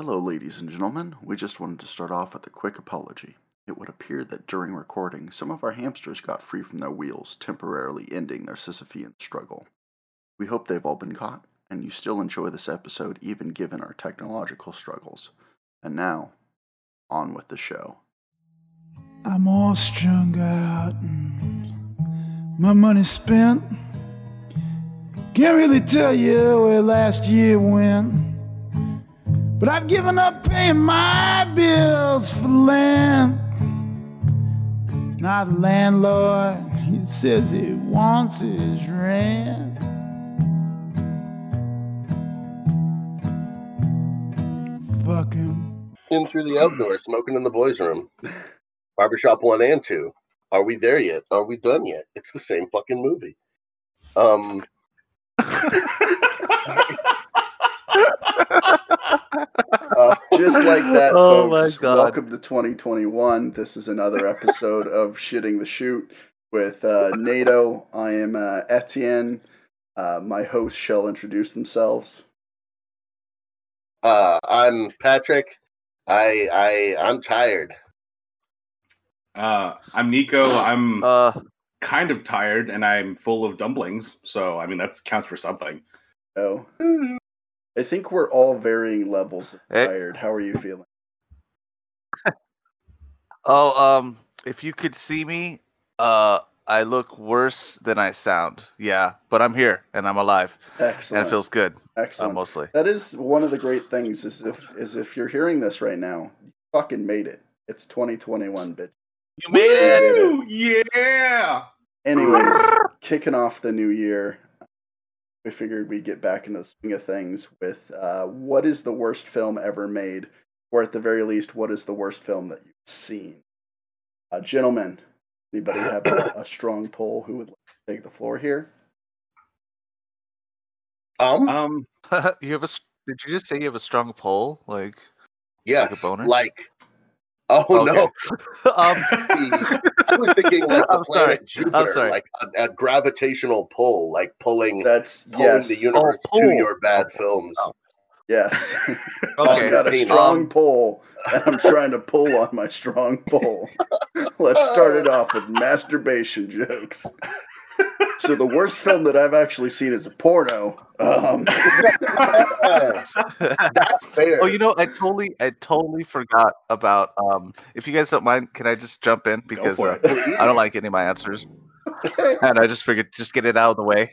Hello, ladies and gentlemen. We just wanted to start off with a quick apology. It would appear that during recording, some of our hamsters got free from their wheels, temporarily ending their Sisyphean struggle. We hope they've all been caught, and you still enjoy this episode even given our technological struggles. And now, on with the show. I'm all strung out my money spent. Can't really tell you where last year went. But I've given up paying my bills for land. Now the landlord, he says he wants his rent. Fuck him. in through the outdoor, smoking in the boys' room. Barbershop one and two. Are we there yet? Are we done yet? It's the same fucking movie. Um, uh, Just like that, Oh my folks. God. Welcome to 2021. This is another episode of Shitting the Shoot with uh, NATO. I am uh, Etienne. Uh, my hosts shall introduce themselves. uh, I'm Patrick. I I I'm tired. Uh, I'm Nico. I'm Uh, kind of tired and I'm full of dumplings. So, I mean, that counts for something. Oh, I think we're all varying levels of Hey. tired. How are you feeling? oh, um, if you could see me, uh, I look worse than I sound. Yeah, but I'm here and I'm alive, Excellent. and it feels good. Uh, Excellent. mostly. That is one of the great things. Is if is if you're hearing this right now, you fucking made it. It's 2021, bitch. You made it. Woo! Yeah. Anyways, kicking off the new year, we figured we'd get back into the swing of things with uh, what is the worst film ever made, or at the very least, what is the worst film that you've seen? Uh, gentlemen, anybody have a, a strong pull who would like to take the floor here? Um, Um, you have a. Did you just say you have a strong pull? Like, yeah, like a boner? like. Oh okay. no, um, I was thinking like the I'm sorry. planet Jupiter, sorry. like a, a gravitational pull, like pulling That's pulling yes, the universe Oh, to your bad films. yes. okay. I've got a strong Um, pull, and I'm trying to pull on my strong pull. Let's start it off with masturbation jokes. So the worst film that I've actually seen is a porno. Um, That's fair. oh, you know, I totally, I totally forgot about. Um, if you guys don't mind, can I just jump in because uh. I don't like any of my answers. and I just figured just get it out of the way.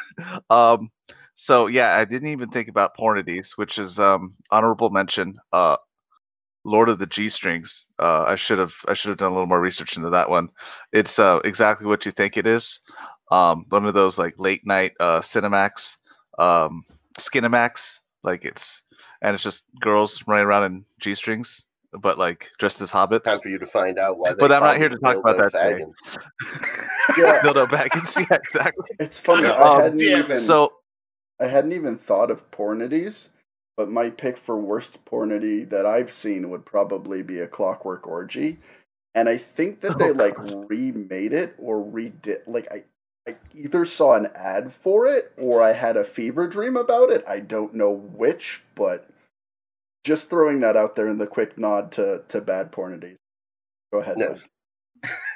um, so yeah, I didn't even think about Pornides, which is um honorable mention. Uh, Lord of the G Strings. Uh, I should have I should have done a little more research into that one. It's uh exactly what you think it is. Um, one of those like late night uh Cinemax, um, Skinemax. Like it's and it's just girls running around in G strings, but like dressed as hobbits. Time for you to find out why. But I'm not here to talk about dildo that today. faggins. yeah, Dildo Baggins. Yeah, exactly. it's funny. I Um, hadn't damn. even So I hadn't even thought of pornities, but my pick for worst pornity that I've seen would probably be a Clockwork Orgy, and I think that oh, they Oh, like remade it or redid. Like I, I either saw an ad for it or I had a fever dream about it. I don't know which, but just throwing that out there in the quick nod to to bad pornities. Go ahead. No.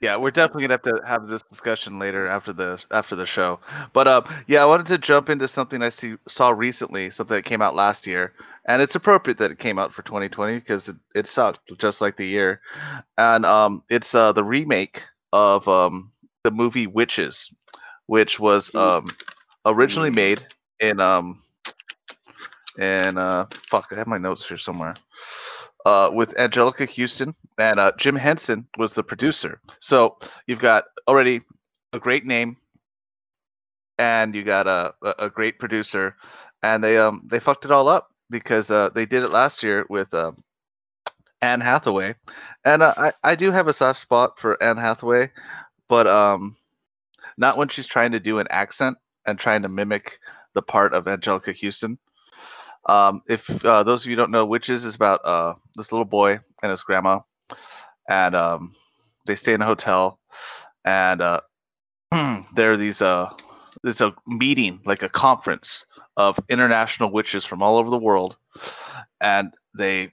Yeah, we're definitely gonna have to have this discussion later after the after the show. But uh, yeah, I wanted to jump into something I see saw recently, something that came out last year, and it's appropriate that it came out for 2020 because it, it sucked just like the year, and um, it's uh the remake of um the movie Witches, which was um originally made in um in uh fuck I have my notes here somewhere uh, with Anjelica Huston and uh, Jim Henson was the producer. So you've got already a great name, and you got a, a great producer, and they um they fucked it all up because uh, they did it last year with um, Anne Hathaway, and uh, I I do have a soft spot for Anne Hathaway, but um not when she's trying to do an accent and trying to mimic the part of Anjelica Huston. Um, if uh, those of you don't know, Witches is about uh, this little boy and his grandma, and um, they stay in a hotel, and uh, there are these uh, there's a meeting like a conference of international witches from all over the world, and they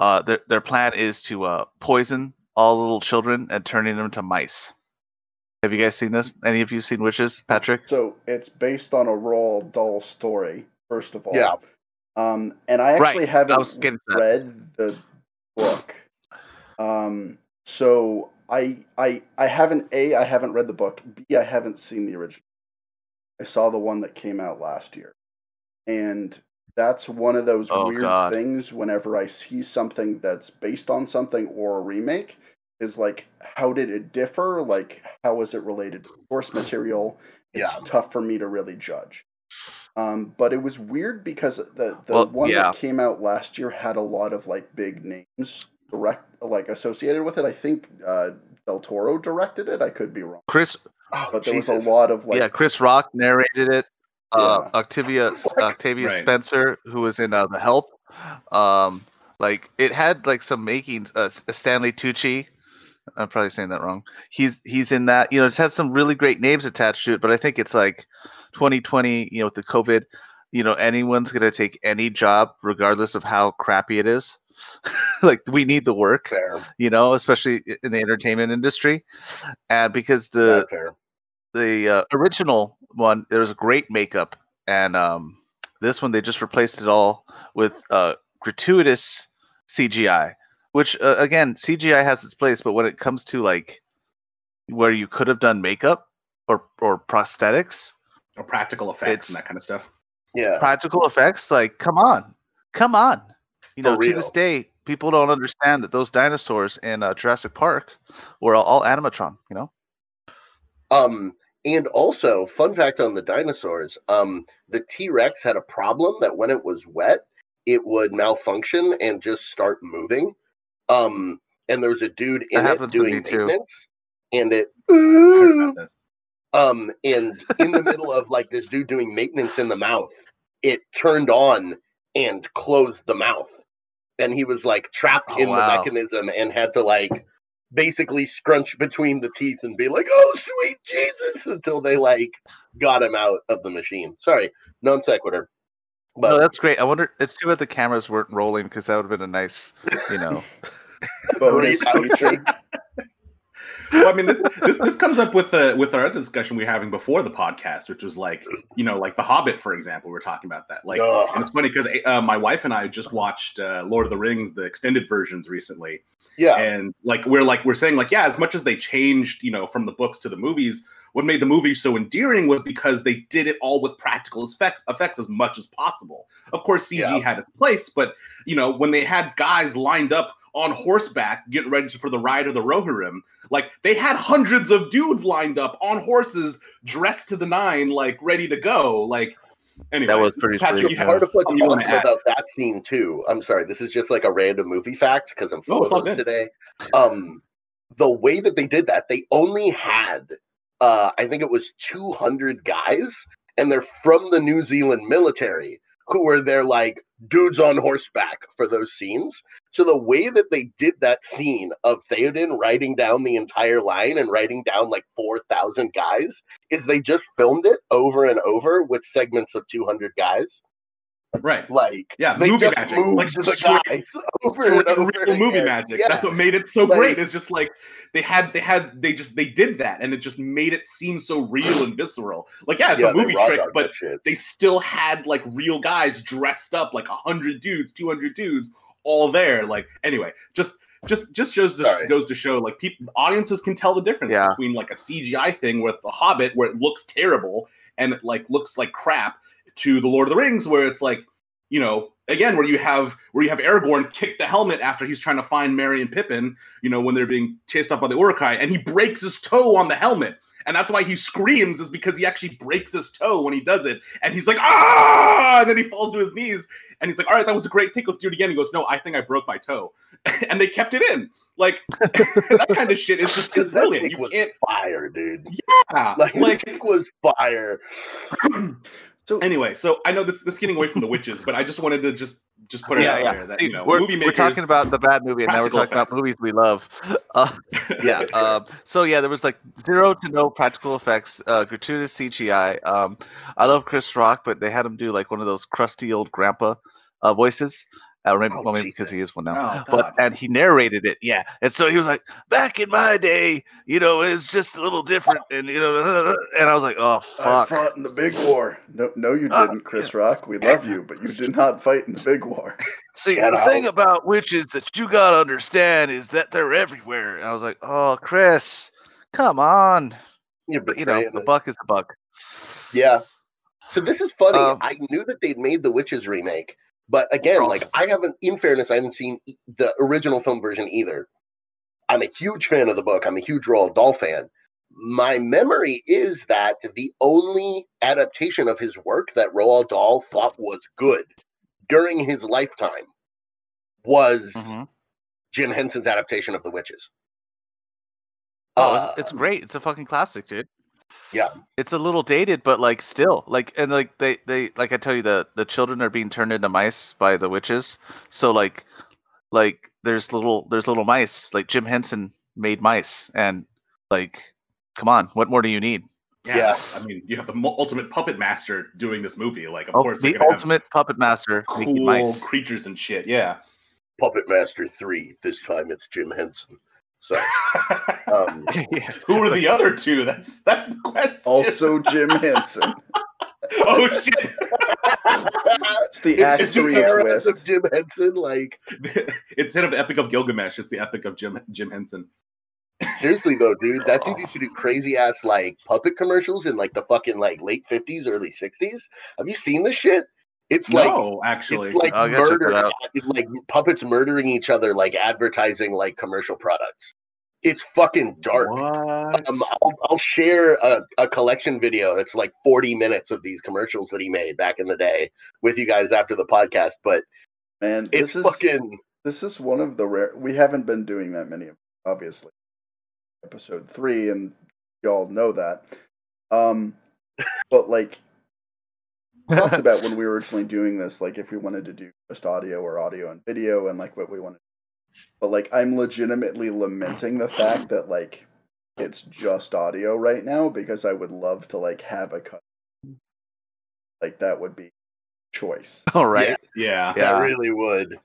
uh, their their plan is to uh, poison all the little children and turning them to mice. Have you guys seen this? Any of you seen Witches, Patrick? So it's based on a Roald Dahl story, first of all. Yeah. Um, and I actually Right, haven't was that. read the book. Um, so I I I haven't a I haven't read the book. B I haven't seen the original. I saw the one that came out last year, and that's one of those Oh, weird God. things. Whenever I see something that's based on something or a remake, is like how did it differ? Like how is it related to source material? It's Yeah. tough for me to really judge. Um, but it was weird because the the Well, one yeah. that came out last year had a lot of like big names direct like associated with it. I think uh, Del Toro directed it. I could be wrong, Chris, Oh, but there was a lot of like yeah, Chris Rock narrated it. Uh, Yeah. Octavia Octavia Right. Spencer, who was in uh, The Help, um, like it had like some makings. Uh, Stanley Tucci, I'm probably saying that wrong. He's he's in that. You know, it's had some really great names attached to it, but I think it's like 2020. You know, with the COVID, you know, anyone's gonna take any job regardless of how crappy it is. like we need the work, fair. you know, especially in the entertainment industry, and because the the uh, original one there was great makeup and um this one they just replaced it all with uh gratuitous cgi which uh, again cgi has its place but when it comes to like where you could have done makeup or or prosthetics Or practical effects It's- and that kind of stuff. Yeah. practical effects like come on come on you For know to this day people don't understand that those dinosaurs in uh, jurassic park were all, all animatron you know Um, and also, fun fact on the dinosaurs: um, the T Rex had a problem that when it was wet, it would malfunction and just start moving. Um, and there was a dude in it doing me too. maintenance, and it I heard about this. um, and in the middle of like this dude doing maintenance in the mouth, it turned on and closed the mouth, and he was like trapped Oh, in wow. the mechanism and had to like basically scrunch between the teeth and be like, "Oh, sweet Jesus!" until they like got him out of the machine. Sorry, non sequitur. But no, that's great. I wonder. It's too bad the cameras weren't rolling because that would have been a nice, you know. bonus feature. well, I mean, this, this this comes up with the with our other discussion we were having before the podcast, which was like, you know, like The Hobbit, for example. We were talking about that. Like, Ugh. and it's funny because uh, my wife and I just watched uh, Lord of the Rings, the extended versions recently, yeah, and like we're like we're saying like yeah, as much as they changed, you know, from the books to the movies, what made the movie so endearing was because they did it all with practical effects effects as much as possible. Of course, CG Yeah. had its place, but you know, when they had guys lined up on horseback getting ready for the ride of the Rohirrim, like they had hundreds of dudes lined up on horses, dressed to the nine, like ready to go. Like anyway, That was pretty Patrick, sweet. you have part of what's you wanna awesome add? about that scene too. I'm sorry, this is just like a random movie fact because I'm full No, of those today. Um, the way that they did that, they only had, uh, I think it was 200 guys, and they're from the New Zealand military who were there like dudes on horseback for those scenes. So the way that they did that scene of Theoden writing down the entire line and writing down like 4,000 guys is they just filmed it over and over with segments of 200 guys. Right. Like, Yeah, they movie just magic. moved Like the just straight- guys over and over real movie magic. Yeah. That's what made it so Like- great. It's just like they had they had they just they did that and it just made it seem so real and visceral. Like yeah, it's Yeah, a movie trick, but they still had like real guys dressed up like a hundred dudes, two hundred dudes, all there. Like anyway, just just just shows the, Sorry. goes to show like people audiences can tell the difference Yeah. between like a CGI thing with the Hobbit where it looks terrible and it like looks like crap to the Lord of the Rings where it's like you know again where you have where you have Aragorn kick the helmet after he's trying to find Merry and Pippin you know when they're being chased off by the Uruk-hai and he breaks his toe on the helmet. And that's why he screams is because he actually breaks his toe when he does it. And he's like ah! And then he falls to his knees. And he's like all right that was a great tick let's do it again. He goes no I think I broke my toe. And they kept it in. Like that kind of shit is just that brilliant. you was can't fire, dude. yeah, Like, like tick was fire. So anyway, so I know this this is getting away from the witches, but I just wanted to just just put it yeah, out yeah. there that See, you know we're, movie we're talking about the bad movie, and now we're practical talking about movies we love. Uh, yeah. Um, so yeah, there was like zero to no practical effects, uh, gratuitous CGI. Um, I love Chris Rock, but they had him do like one of those crusty old grandpa uh, voices. Uh, or maybe, Oh, well, maybe because he is one now. Oh, but and he narrated it, yeah. And so he was like, "Back in my day, you know, it was just a little different," and you know, and I was like, "Oh fuck!" I fought in the big war. No, no, you Oh, didn't, Chris Rock. We love you, but you did not fight in the big war. See, Get the thing about witches that you gotta understand is that they're everywhere. And I was like, "Oh, Chris, come on." You're But you know, betraying the buck is the buck. Yeah. So this is funny. Um, I knew that they'd made the Witches remake, but again, Oh. like I haven't. In fairness, I haven't seen the original film version either. I'm a huge fan of the book. I'm a huge Roald Dahl fan. My memory is that the only adaptation of his work that Roald Dahl thought was good during his lifetime was Mhm. Jim Henson's adaptation of The Witches. Oh, Uh, it's, it's great. It's a fucking classic, dude. Yeah. It's a little dated, but like still, like and like they they like I tell you the the children are being turned into mice by the witches. So like like there's little there's little mice. Like Jim Henson made mice, and like come on, what more do you need? Yes. I mean, you have the ultimate puppet master doing this movie. Like, of Oh, course, they're the ultimate puppet master cool mice. creatures and shit. Yeah. Puppet Master 3. This time it's Jim Henson. So, um, Yeah. Who are the other two? That's that's the question. Also, Jim Henson. oh shit! It's the It's Act just Three eras twist. of Jim Henson. Like Instead of Epic of Gilgamesh, it's the Epic of Jim Jim Henson. seriously though, dude, that dude used to do crazy ass like puppet commercials in like the fucking like late fifties, early sixties. Have you seen this shit? It's like no, actually, it's like I gotta check that murder, out. like puppets murdering each other, like advertising like commercial products. It's fucking dark. what? Um, I'll, I'll share a, a collection video. It's like 40 minutes of these commercials that he made back in the day with you guys after the podcast. But Man, it's this is fucking this is one of the rare. We haven't been doing that many, obviously. Episode three, and y'all know that. Um, but like talked about when we were originally doing this, like if we wanted to do just audio or audio and video, and like what we wanted. But like, I'm legitimately lamenting the fact that like it's just audio right now because I would love to like have a cut. Like that would be choice. All right. yeah, Yeah. I really would.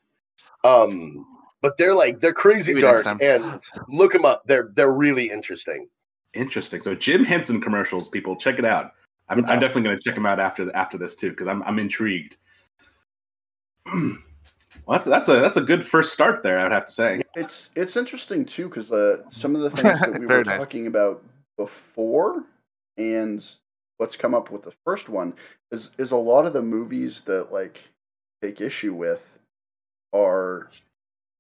Um, but they're like they're crazy Maybe dark, and look them up. They're they're really interesting. interesting. So Jim Henson commercials, people, check it out. I'm, I'm definitely going to check them out after after this too because I'm I'm intrigued. well, that's that's a that's a good first start there. I would have to say. It's it's interesting too because uh, some of the things that we were nice. talking about before and what's come up with the first one is is a lot of the movies that like take issue with are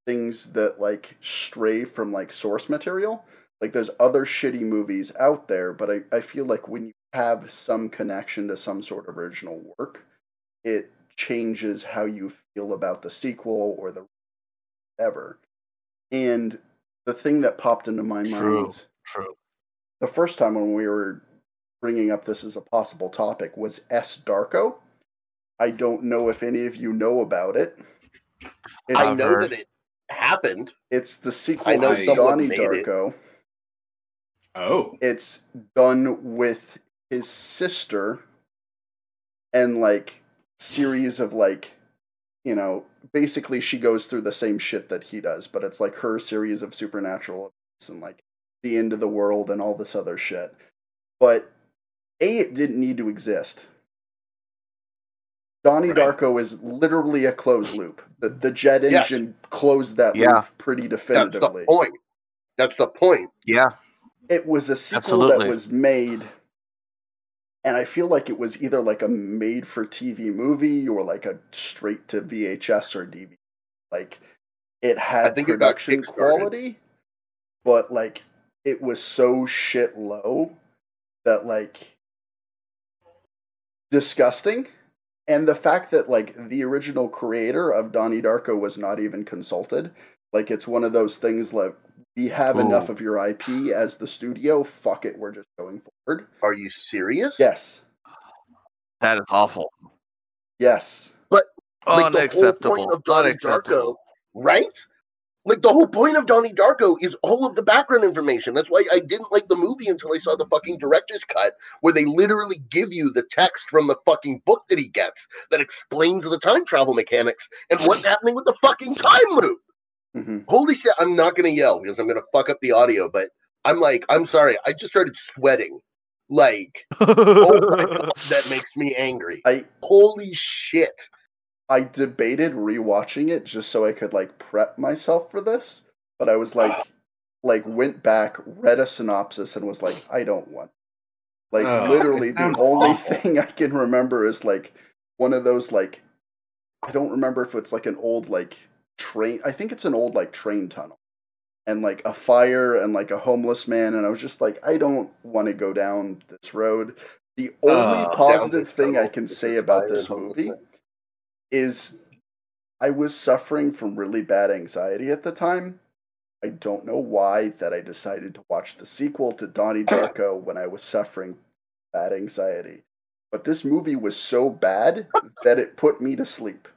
things that like stray from like source material. Like there's other shitty movies out there, but I, I feel like when you have some connection to some sort of original work, it changes how you feel about the sequel or the ever. And the thing that popped into my True. mind True. the first time when we were bringing up this as a possible topic was S. Darko. I don't know if any of you know about it. It's, I know heard. that it happened. it's the sequel I know to someone Donnie made it. Darko. Oh, It's done with his sister and like series of like you know basically she goes through the same shit that he does but it's like her series of supernatural events and like the end of the world and all this other shit but a it didn't need to exist donnie Right. darko is literally a closed loop the, the jet Yes. engine closed that Yeah. loop pretty definitively That's the point. That's the point. Yeah. it was a sequel Absolutely. that was made and i feel like it was either like a made for tv movie or like a straight to vhs or dvd like it had I think production quality but like it was so shit low that like disgusting. And the fact that like the original creator of donnie darko was not even consulted like it's one of those things like we have enough of your IP as the studio. Fuck it, we're just going forward. Are you serious? Yes, That is awful. yes. But Like, the whole Unacceptable. point of Donnie Unacceptable. Darko, right? Like the whole point of Donnie Darko is all of the background information. That's why I didn't like the movie until I saw the fucking director's cut, where they literally give you the text from the fucking book that he gets that explains the time travel mechanics and what's happening with the fucking time loop. Hmm Holy shit! I'm not gonna yell because I'm gonna fuck up the audio, but I'm like, I'm sorry. I just started sweating. Like, oh my god, that makes me angry. I Holy shit! I debated rewatching it just so I could like prep myself for this, but I was like, like went back, read a synopsis, and was like, I don't want. Like Oh, literally, the only awful. thing I can remember is like one of those like, I don't remember if it's like an old like train. I think it's an old like train tunnel, and like a fire and like a homeless man, and I was just like, I don't want to go down this road. The only down positive thing I can say about this movie man. is I was suffering from really bad anxiety at the time. I don't know why that I decided to watch the sequel to Donnie Darko when I was suffering bad anxiety. But this movie was so bad that it put me to sleep.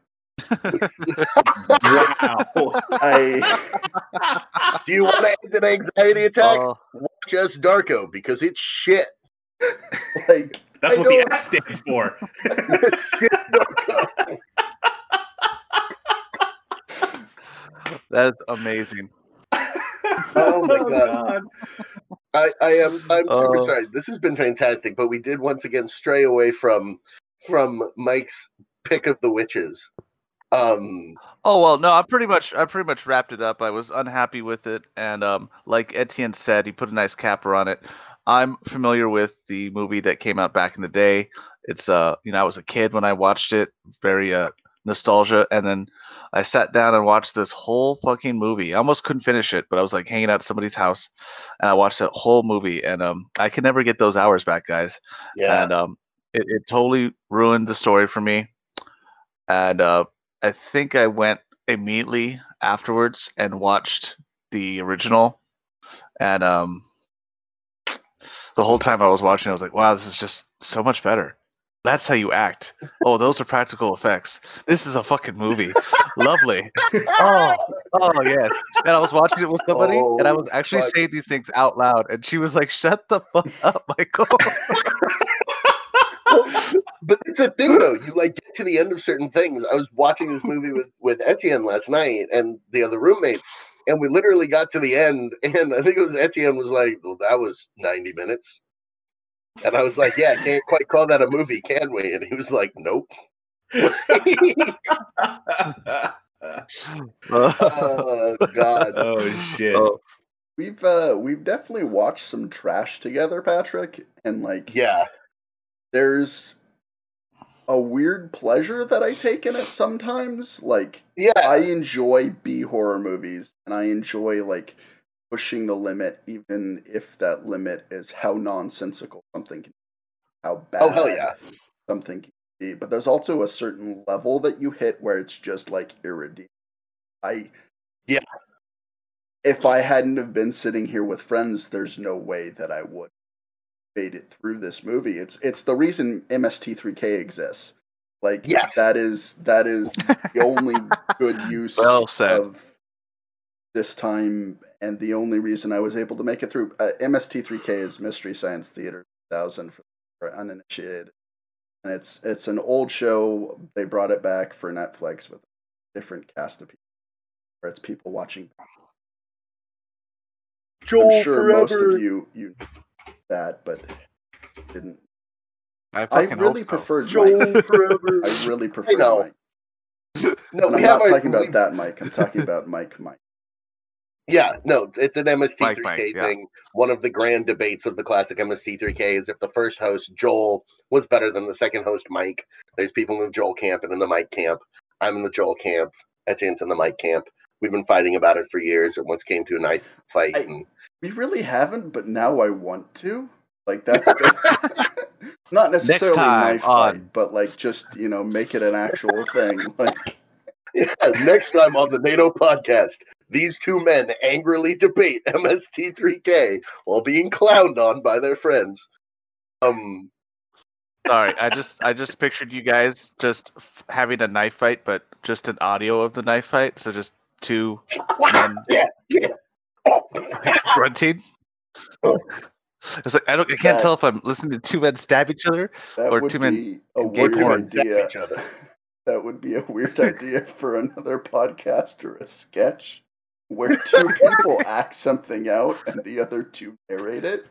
Wow. I Do you want to end an anxiety attack? Oh, Watch S Darko because it's shit. like That's I what the don't- S stands for. shit Darko. that is amazing. Oh my oh, God. I, I am I'm super Oh. sorry. This has been fantastic, but we did once again stray away from from Mike's pick of the witches. Um Oh well, no, I pretty much I pretty much wrapped it up. I was unhappy with it, and um, like Etienne said, he put a nice capper on it. I'm familiar with the movie that came out back in the day. It's uh, you know, I was a kid when I watched it, very uh nostalgia, and then I sat down and watched this whole fucking movie. I almost couldn't finish it, but I was like hanging out at somebody's house, and I watched that whole movie, and um, I can never get those hours back, guys yeah. and um, it, it totally ruined the story for me. And uh, I think I went immediately afterwards and watched the original, and um, the whole time I was watching, I was like, "Wow, this is just so much better." That's how you act. Oh, those are practical effects. This is a fucking movie. Lovely. Oh, oh yes. And I was watching it with somebody, and I was Oh, actually fuck. saying these things out loud, and she was like, "Shut the fuck up, Michael." but it's the thing though, you like get to the end of certain things. I was watching this movie with with Etienne last night and the other roommates, and we literally got to the end, and I think it was Etienne was like, "Well, that was ninety minutes," and I was like, "Yeah, can't quite call that a movie, can we?" And he was like, "Nope." oh God! oh shit. Oh, we've uh we've definitely watched some trash together, Patrick, and like Yeah, there's a weird pleasure that I take in it sometimes. Like yeah, I enjoy B horror movies and I enjoy like pushing the limit even if that limit is how nonsensical something can be, how bad Oh, hell yeah. something can be. But there's also a certain level that you hit where it's just like irredeemable. I Yeah. If I hadn't have been sitting here with friends, there's no way that I would made it through this movie. It's it's the reason MST3K exists. Like Yes. that is that is the only good use Well said. of this time and the only reason I was able to make it through uh, MST3K is Mystery Science Theater 1000 for, for uninitiated. And it's it's an old show. They brought it back for Netflix with a different cast of people. Where it's people watching. Joel I'm sure most of you you knew that, but didn't. I I really hope so. prefer Joel forever. I really prefer know. Mike. No, And I'm not talking we- about that Mike. I'm talking about Mike Mike. Yeah, no, it's an MST3K Mike, Mike, yeah. thing. One of the grand debates of the classic MST3K is if the first host, Joel, was better than the second host, Mike. There's people in the Joel camp and in the Mike camp. I'm in the Joel camp. Etienne's in the Mike camp. We've been fighting about it for years. It once came to a knife fight. I- and We really haven't, but now I want to. Like that's the, not necessarily time knife on- fight, but like just you know make it an actual thing. Like yeah, next time on the NATO podcast, these two men angrily debate MST3K while being clowned on by their friends. Um, Sorry, I just I just pictured you guys just f- having a knife fight, but just an audio of the knife fight. So just two men Yeah, yeah. Grunting. It's like I don't. I can't That- tell if I'm listening to two men stab each other. Or two men be a in gay weird porn. Zap idea. each other. That would be a weird idea for another podcast or a sketch where two people act something out and the other two narrate it.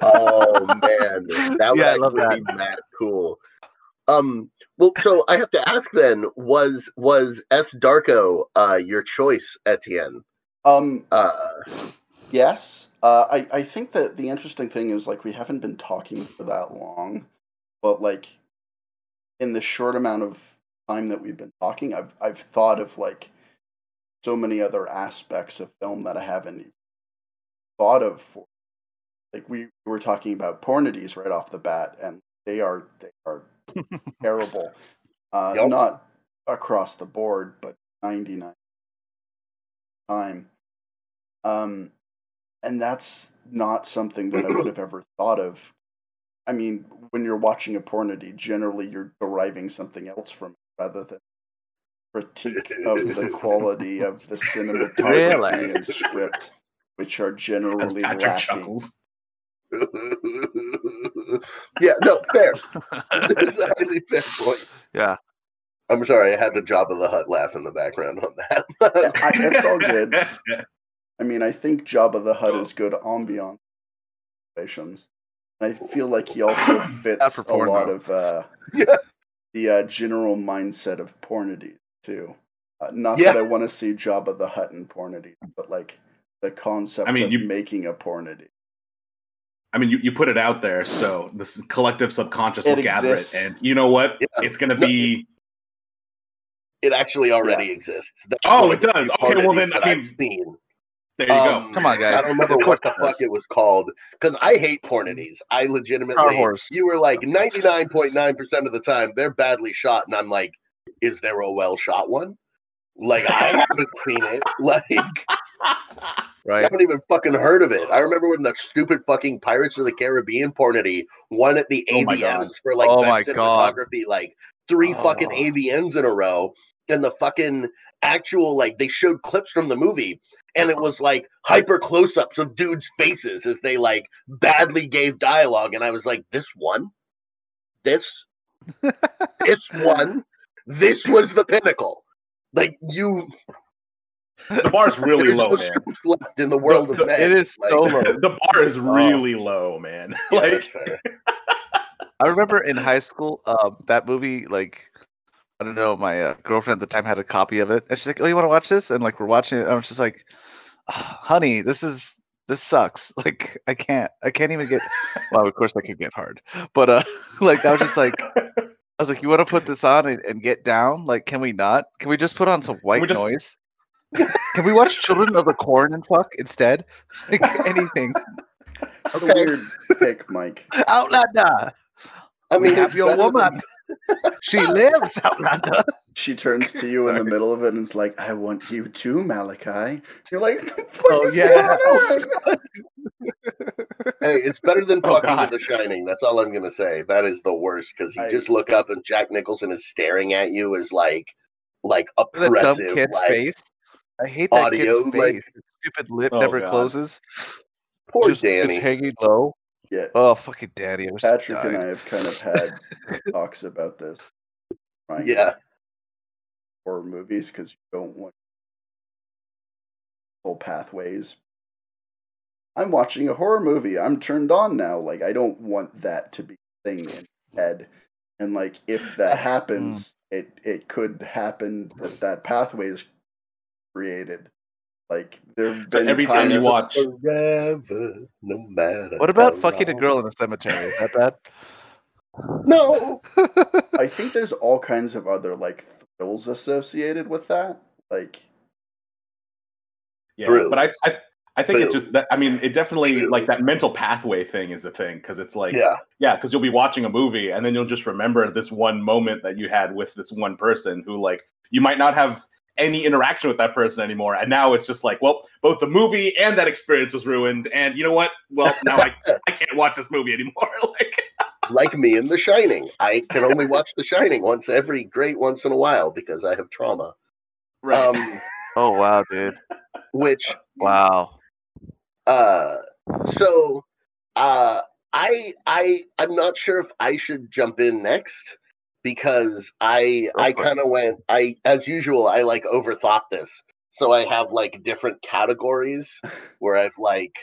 Oh man, that would Yeah, I love actually be mad cool. Um, well, so I have to ask then: was was S Darko uh, your choice, Etienne? Um, Uh, yes. Uh, I, I think that the interesting thing is like we haven't been talking for that long, but like in the short amount of time that we've been talking, I've I've thought of like so many other aspects of film that I haven't thought of. For, like we were talking about pornities right off the bat, and they are they are terrible. Uh, Yep. Not across the board, but ninety nine time. Um, and that's not something that I would have ever thought of. I mean, when you're watching a pornity, generally you're deriving something else from it rather than critique of the quality of the cinematography Really? and script, which are generally Patrick lacking. chuckles. yeah, no, fair. It's a highly fair point. Yeah. I'm sorry, I had the Jabba the Hutt laugh in the background on Yeah, that. I, it's all good. I mean, I think Jabba the Hutt is good ambiance situations. I feel like he also fits a porn, lot though. of uh, Yeah. the uh, general mindset of pornity too. Uh, not Yeah. that I want to see Jabba the Hutt in pornity, but like the concept I mean, of you- making a pornity. I mean, you, you put it out there, so this collective subconscious It will gather it, and you know what? Yeah. It's gonna No, be. It actually already exists. That's Oh, one of it does. Okay, well then, I I've mean, seen. There you Um, Come on, guys. I don't remember what the fuck it was called because I hate pornities. I Star legitimately, Wars. you were like 99.9% of the time they're badly shot, and I'm like, is there a well shot one? Like I haven't seen it. Like right. I haven't even fucking heard of it. I remember when the stupid fucking Pirates of the Caribbean pornity won at the Oh my for like Oh best my God. cinematography, like three oh. fucking Oh. AVNs in a row, and the fucking actual like they showed clips from the movie, and it was like hyper close ups of dudes' faces as they like badly gave dialogue, and I was like, this one, this, this one, this was the pinnacle. Like you, The bar's really there's low, no man. left in the world the- of men. It is Like, so low. the bar is oh. really low, man. yeah, like, that's fair. I remember in high school, uh, that movie, like, I don't know, my uh, girlfriend at the time had a copy of it, and she's like, "Oh, you want to watch this?" And like, we're watching it, and I was just like, "Ah, "Honey, this is this sucks. Like, I can't, I can't even get." Well, of course, I could get hard, but uh, like, I was just like, I was like, "You want to put this on and, and get down? Like, can we not? Can we just put on some white we just- noise? can we watch Children of the Corn and fuck instead? Like anything? That's a weird pick, Mike. Outlander, I we mean, have your better than- woman. she lives, Outlander." She turns to you in the middle of it and is like, "I want you too, Malachi." You're like, "What the fuck Oh, is yeah. going on?" Hey, it's better than Oh, fucking God. The Shining. That's all I'm gonna say. That is the worst because you I- just look up and Jack Nicholson is staring at you as like, like that dumb oppressive, kid's like face. I hate that audio, kid's like- face. His stupid lip Oh, never God. closes. poor Just, Danny. It's hanging low. Yeah, Oh, fucking daddy. I wish he Patrick and. I have kind of had talks about this. Yeah. horror movies because you don't want whole pathways. I'm watching a horror movie. I'm turned on now. Like I don't want that to be a thing in my head. And like if that mm. happens, it it could happen that that pathway is created. Like there've So been every time you times- watch- Forever, no matter. What about how fucking a girl in a cemetery? Is that bad? No, I think there's all kinds of other like thrills associated with that. Like Yeah, True. but I, I, I think True. it just that. I mean, it definitely True. like that mental pathway thing is a thing because it's like, yeah, yeah, because you'll be watching a movie and then you'll just remember this one moment that you had with this one person who, like, you might not have any interaction with that person anymore, and now it's just like, well, both the movie and that experience was ruined, and you know what? Well, now I, I can't watch this movie anymore. like, like me in The Shining. I can only watch The Shining once every great once in a while because I have trauma. right? Um, Oh wow, dude. which Wow. uh so uh i i i'm not sure if i should jump in next because i i kind of went i as usual i like overthought this so i have like different categories where i've like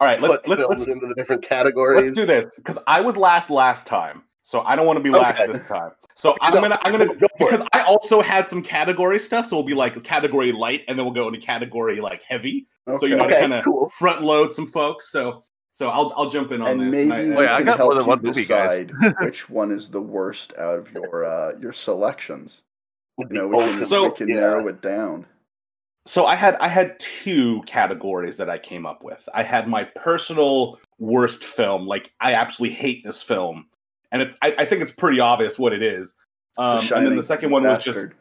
All right, let's put let's let's, into the different categories let's do this because I was last last time, so I don't want to be last Okay. this time. So I'm No, gonna I'm gonna go for it. because I also had some category stuff, so we'll be like category light, and then we'll go into category like heavy. So you Okay. want to kind of cool. front load some folks. So so I'll I'll jump in on and this. maybe and we Wait, I can got help more than you one movie, guys. decide which one is the worst out of your uh, your selections. You know, we can, So- we can yeah. narrow it down. So I had I had two categories that I came up with. I had my personal worst film, like I absolutely hate this film, and it's I, I think it's pretty obvious what it is. The Um, and then the second one was just Bastard.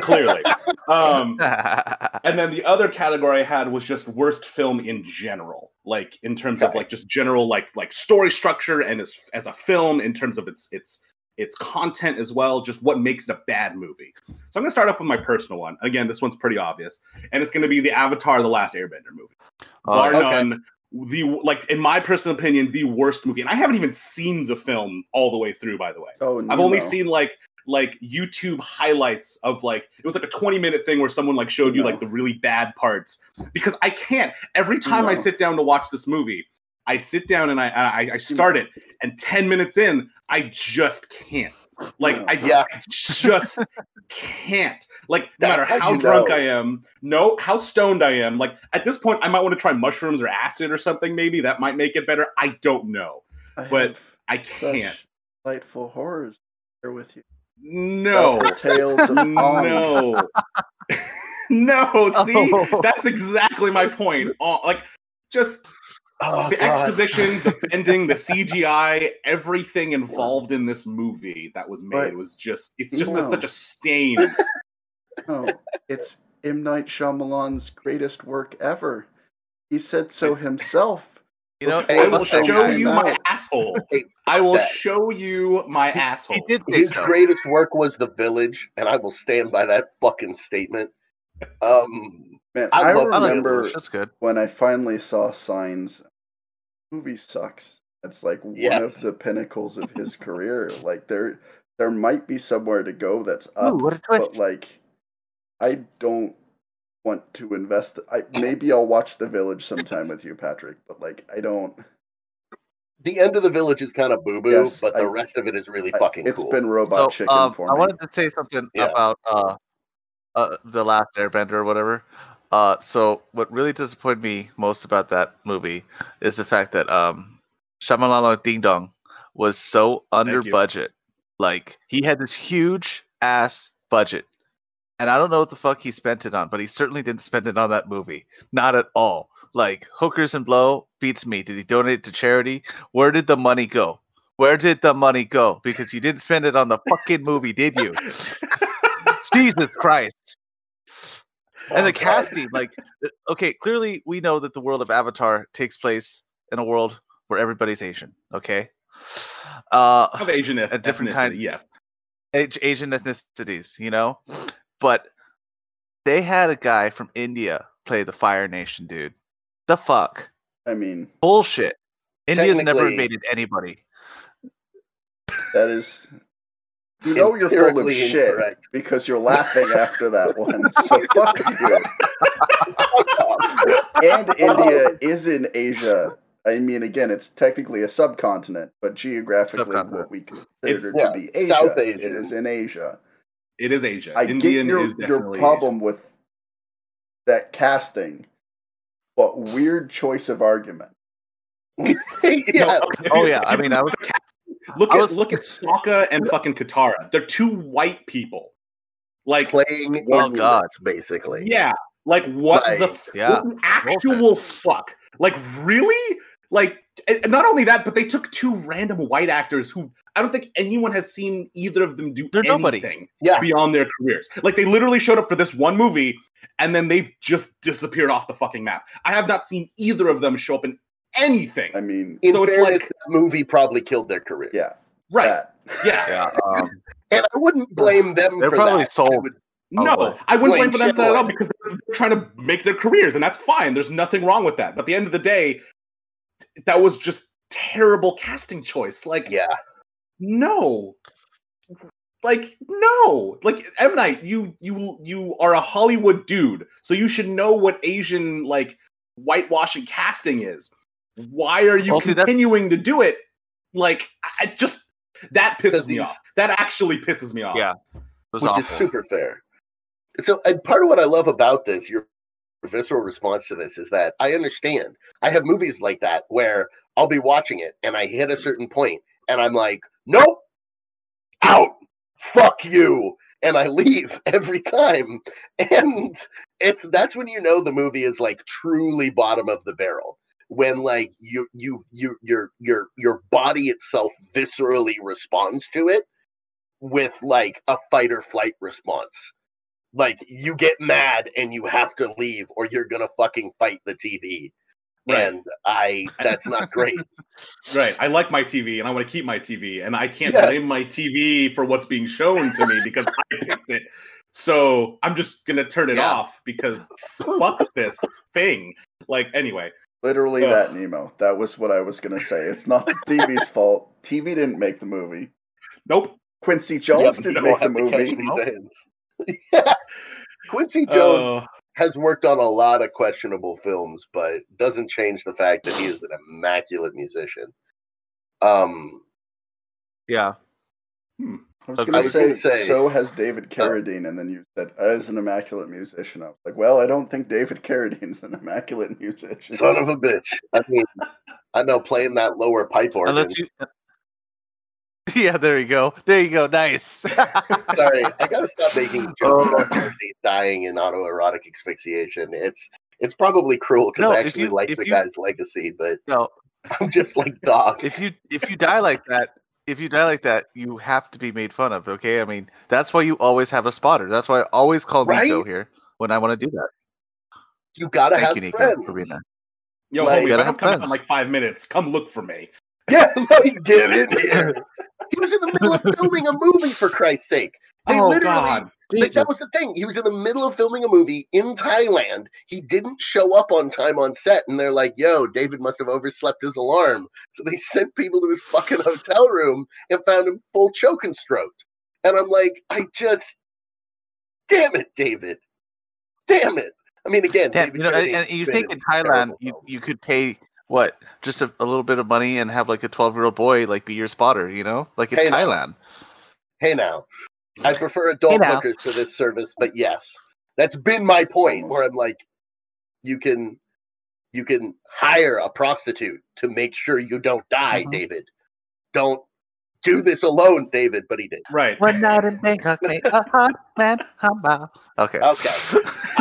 Clearly. um, and then the other category I had was just worst film in general, like in terms of like just general like like story structure and as as a film in terms of its its its content as well, just what makes it a bad movie. So I'm gonna start off with my personal one. Again, this one's pretty obvious, and it's gonna be the Avatar: The Last Airbender movie. Bar Oh, okay. none, the like in my personal opinion, the worst movie. And I haven't even seen the film all the way through, by the way. Oh, I've only seen like like YouTube highlights of like it was like a 20 minute thing where someone like showed you like the really bad parts. Because I can't. Every time I sit down to watch this movie I sit down and I I, I start it and 10 minutes in I just can't. Like No. I, Yeah. I just can't. Like no matter how how drunk know. I am no how stoned I am like at this point I might want to try mushrooms or acid or something maybe. That might make it better. I don't know. I but I can't. such delightful horrors with you. No The tales of no no see Oh. that's exactly my point Uh, like just Oh, the God. exposition the ending the cgi everything involved in this movie that was made But- was just it's just a- such a stain No, it's M Night Shyamalan's greatest work ever. He said so himself. You know, Hey, i will the show came you my asshole Hey, i will that. show you my asshole he did His so. greatest work was The Village, and I will stand by that fucking statement. Um, Man, I I, love remember it. That's good. when I finally saw Signs. Movie sucks. It's like one Yes. of the pinnacles of his career. Like there, there might be somewhere to go that's up, Ooh, what a twist! but like, I don't want to invest. I maybe I'll watch The Village sometime with you, Patrick. But like, I don't. the end of The Village is kind of boo boo, Yes, but the I- rest of it is really I- fucking it's cool. been Robot so, Chicken um, for I wanted to say something Yeah. about uh, uh, the Last Airbender or whatever. Uh, so what really disappointed me most about that movie is the fact that um, Shyamalan Ding Dong was so under budget. Like he had this huge ass budget, and I don't know what the fuck he spent it on, but he certainly didn't spend it on that movie. Not at all. Like Hookers and Blow beats me. Did he donate it to charity? Where did the money go? Where did the money go? Because you didn't spend it on the fucking movie, did you? Jesus Christ. And the God. casting, like, okay, clearly we know that the world of Avatar takes place in a world where everybody's Asian, okay? Uh, of asian A different kind- yes Asian ethnicities, you know? But they had a guy from India play the Fire Nation, dude. The fuck? I mean, Bullshit. India's never invaded anybody. that is. You know you're full of shit incorrect. because you're laughing after that one. So fuck you. and India is in Asia. I mean, again, it's technically a subcontinent, but geographically, Subcontinent. what we consider It's- to yeah, be Asia, South it Asian. is in Asia. It is asia I indian get your is your definitely problem with that casting, but weird choice of argument. yeah, No, if Oh, yeah, I mean, look I was- at Look at was- look at Sokka and fucking Katara. They're two white people. Like playing Oh, in God. units, basically. yeah, like what the f- yeah, what the actual fuck? Like really? Like not only that, but they took two random white actors who I don't think anyone has seen either of them do They're nobody. anything Yeah. beyond their careers. Like they literally showed up for this one movie and then they've just disappeared off the fucking map. I have not seen either of them show up in anything. I mean, In So it's fairness, like- that movie probably killed their career. yeah, right. that. Yeah. Yeah. Um, And I wouldn't blame them They're for probably that. sold. I would, No, Probably. I wouldn't blame Blame for them for that at all because they're trying to make their careers, and that's fine. There's nothing wrong with that. But at the end of the day, that was just terrible casting choice. Like, Yeah. no, like no, like M Night, you you you are a Hollywood dude, so you should know what Asian like whitewashing casting is. Why are you Well, see, continuing to do it? Like, I I just that pisses me off. That actually pisses me off. Yeah. It was which awful. is super fair. So, and part of what I love about this, your visceral response to this, is that I understand. I have movies like that where I'll be watching it and I hit a mm-hmm. certain point and I'm like, nope, out, fuck you, and I leave every time. And it's that's when you know the movie is like truly bottom of the barrel. When like you you you your your your body itself viscerally responds to it with like a fight or flight response. Like you get mad and you have to leave or you're gonna fucking fight the TV. Right. And I that's not great. Right. I like my TV and I want to keep my TV, and I can't Yeah. blame my TV for what's being shown to me because I picked it. So I'm just gonna turn it Yeah. off because fuck this thing. Like anyway, Literally Ugh. that, Nemo. That was what I was gonna say. It's not the TV's fault. TV didn't make the movie. nope. Quincy Jones Yep, didn't you make the have to catch movie. Nope. Ends. Yeah. Quincy Jones Uh, has worked on a lot of questionable films, but doesn't change the fact that he is an immaculate musician. Um, Yeah. I was gonna say, say- so has David Carradine, and then you said as an immaculate musician. I was like, well, I don't think David Carradine's an immaculate musician. son of a bitch. I mean, I know playing that lower pipe organ. Unless you. Yeah, there you go. There you go. Nice. Sorry, I gotta stop making jokes Oh. about Carradine dying in autoerotic asphyxiation. It's it's probably cruel because No, I actually you- like the you- guy's legacy, but no, I'm just like dog. if you if you die like that, if you die like that, you have to be made fun of. Okay, I mean that's why you always have a spotter. That's why I always call Nico here when I want to do that. You gotta Thank have you, Nico, friends. for being there. yo, Like- homie, Gotta I don't have come out in like five minutes, come look for me. Yeah, like, get in here. He was in the middle of filming a movie for Christ's sake. They oh literally God. Like, that was the thing. He was in the middle of filming a movie in Thailand. He didn't show up on time on set, and they're like, "Yo, David must have overslept his alarm." So they sent people to his fucking hotel room and found him full choke and stroked. And I'm like, I just, damn it, David, damn it. I mean, again, Damn, David you know, and, and you think in in Thailand you, you could pay what just a, a little bit of money and have like a twelve year old boy like be your spotter, you know, like it's Hey, now. Thailand. Hey now, I prefer adult now. hookers to this service, but yes, that's been my point. Where I'm like, you can, you can hire a prostitute to make sure you don't die, Mhm. David. Don't do this alone, David. But he did. Right. One night in Bangkok made a hot man humble. Okay. Okay,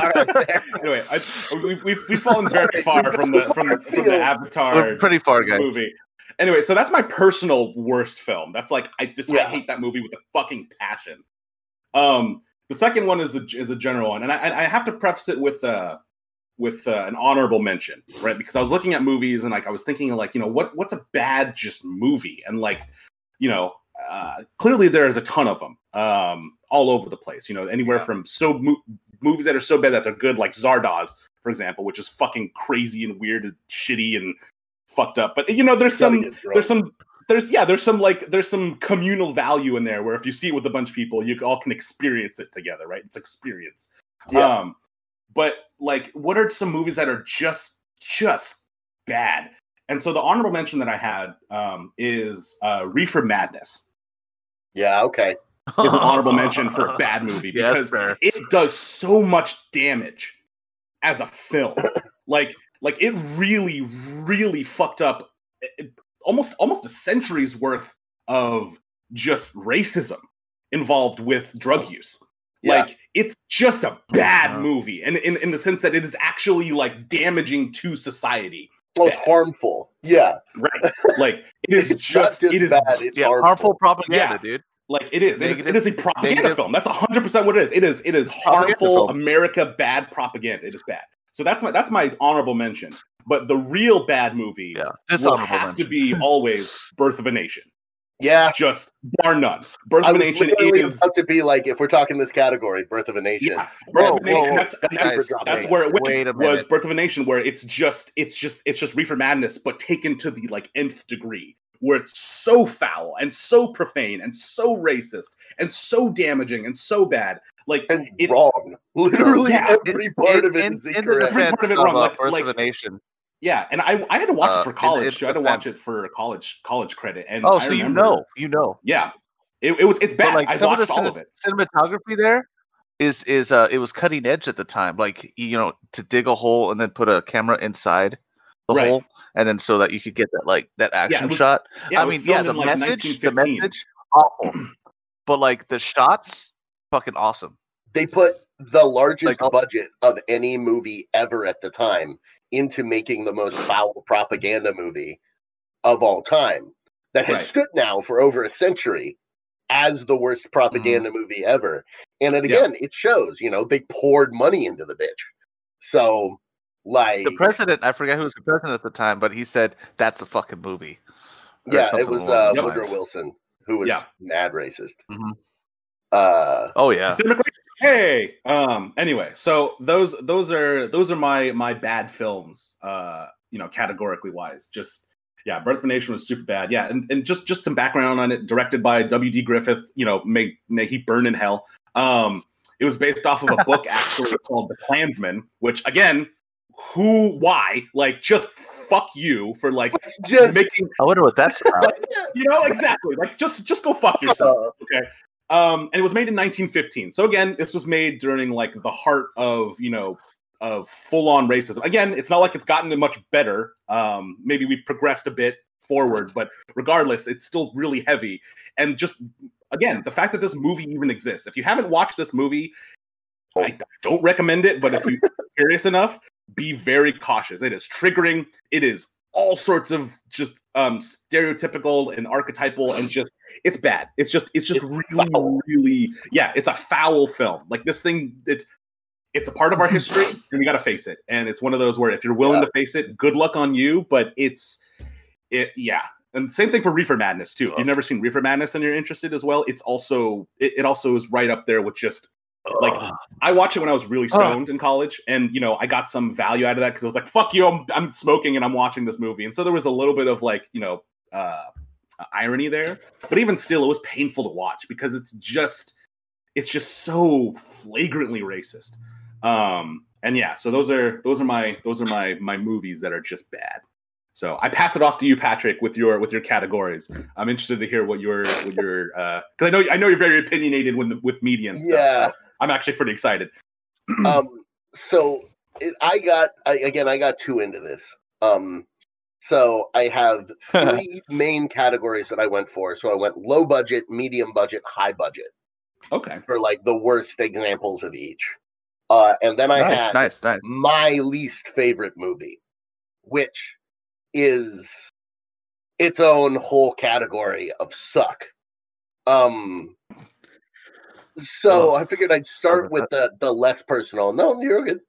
all right. There. Anyway, I, we've, we've we've fallen very far from the from, the- from the Avatar We're pretty far, guys. movie. Anyway, so that's my personal worst film. That's like I just I hate that movie with a fucking passion. Um, the second one is a is a general one, and I I have to preface it with uh with uh, an honorable mention, right? Because I was looking at movies and like I was thinking like you know what what's a bad just movie, and like you know uh, clearly there is a ton of them um all over the place. You know anywhere Yeah. from so mo- movies that are so bad that they're good, like Zardoz, for example, which is fucking crazy and weird and shitty and fucked up. But you know, there's some there's some there's yeah there's some like there's some communal value in there where if you see it with a bunch of people you all can experience it together right it's experience Yeah. um but like what are some movies that are just just bad and so the honorable mention that i had um is uh reefer madness Yeah. Okay. is an honorable mention for a bad movie because fair. it does so much damage as a film. like, like it really, really fucked up it- almost almost a century's worth of just racism involved with drug use. Yeah. Like it's just a bad Uh-huh. movie, and in, in the sense that it is actually like damaging to society. Well, it's harmful. Yeah. Right? like it is just, just it is bad. It's yeah, harmful. harmful propaganda, Yeah. dude. Like it is. It is, Negative- it is a propaganda negative- film. That's hundred percent what it is. It is. It is harmful. America bad propaganda. It is bad. So that's my that's my honorable mention. But the real bad movie Yeah, will dishonorable have mention. to be always Birth of a Nation. Yeah, just bar none. Birth I of a Nation is about to be like, if we're talking this category, Birth of a Nation. yeah. Birth Whoa, of a Nation. whoa, whoa. That's, Guys, that's, that's where it went, Wait a was. Birth of a Nation, where it's just it's just it's just reefer madness, but taken to the like nth degree, where it's so foul and so profane and so racist and so damaging and so bad. Like and it's wrong. Literally Yeah, every part of it in, is in the incorrect. Every part of it wrong, uh, like- Birth like- of a Nation. Yeah, and I I had to watch Uh, this for college. in too. I had to defense- watch it for college college credit. And Oh, I so you know, you know. Yeah, it, it was it's But bad. like I some of watched the all cine- of it. cinematography there is is uh it was cutting edge at the time. Like you know, to dig a hole and then put a camera inside the Right. hole, and then so that you could get that like that action was- shot. Yeah, I mean, yeah, the like, message, the message, awful. but like the shots, fucking awesome. They put the largest Like, budget of any movie ever at the time into making the most foul propaganda movie of all time that has Right. stood now for over a century as the worst propaganda movie ever. And it, Mm-hmm. Yeah. again, it shows, you know, they poured money into the bitch. So, like, The president, I forget who was the president at the time, but he said that's a fucking movie. or yeah, it was uh, those Woodrow. Wilson who was Yeah. mad racist. Mhm. Uh, Oh yeah. Cinema Craze? Hey. Um. Anyway, so those those are those are my my bad films. Uh. You know, categorically wise, just yeah. Birth of a Nation was super bad. Yeah, and, and just just some background on it. Directed by W. D. Griffith. You know, may may he burn in hell. Um. It was based off of a book actually called The Clansman, which again, who, why, like, just fuck you for like just making I wonder what that's about. you know exactly like just just go fuck yourself uh, okay um and it was made in 1915 so again this was made during like the heart of you know of full-on racism. Again it's not like it's gotten much better. Um maybe we've progressed a bit forward but regardless it's still really heavy. And just again the fact that this movie even exists. If you haven't watched this movie i don't recommend it but if you're curious enough be very cautious. It is triggering. It is all sorts of just um stereotypical and archetypal and just it's bad. It's just it's just It's really foul. really yeah it's a foul film. Like this thing it's it's a part of our history and we got to face it. And it's one of those where if you're willing to face it good luck on you but it's it yeah. And same thing for reefer madness too. If you've never seen reefer madness and you're interested as well it's also it, it also is right up there with just like I watched it when I was really stoned in college, and you know I got some value out of that because I was like, "Fuck you, I'm, I'm smoking and I'm watching this movie," and so there was a little bit of like you know uh, irony there, but even still, it was painful to watch because it's just it's just so flagrantly racist. Um, and yeah, so those are those are my those are my my movies that are just bad. So I pass it off to you, Patrick, with your with your categories. I'm interested to hear what your what your because I know I know you're very opinionated with with media and stuff. Yeah. so I'm actually pretty excited. um so it, i got I, again i got two into this um so i have three main categories that i went for so i went low budget medium budget high budget Okay. for like the worst examples of each uh and then i nice, had nice, nice. my least favorite movie which is its own whole category of suck um so Oh, i figured i'd start with the the less personal. No you're good.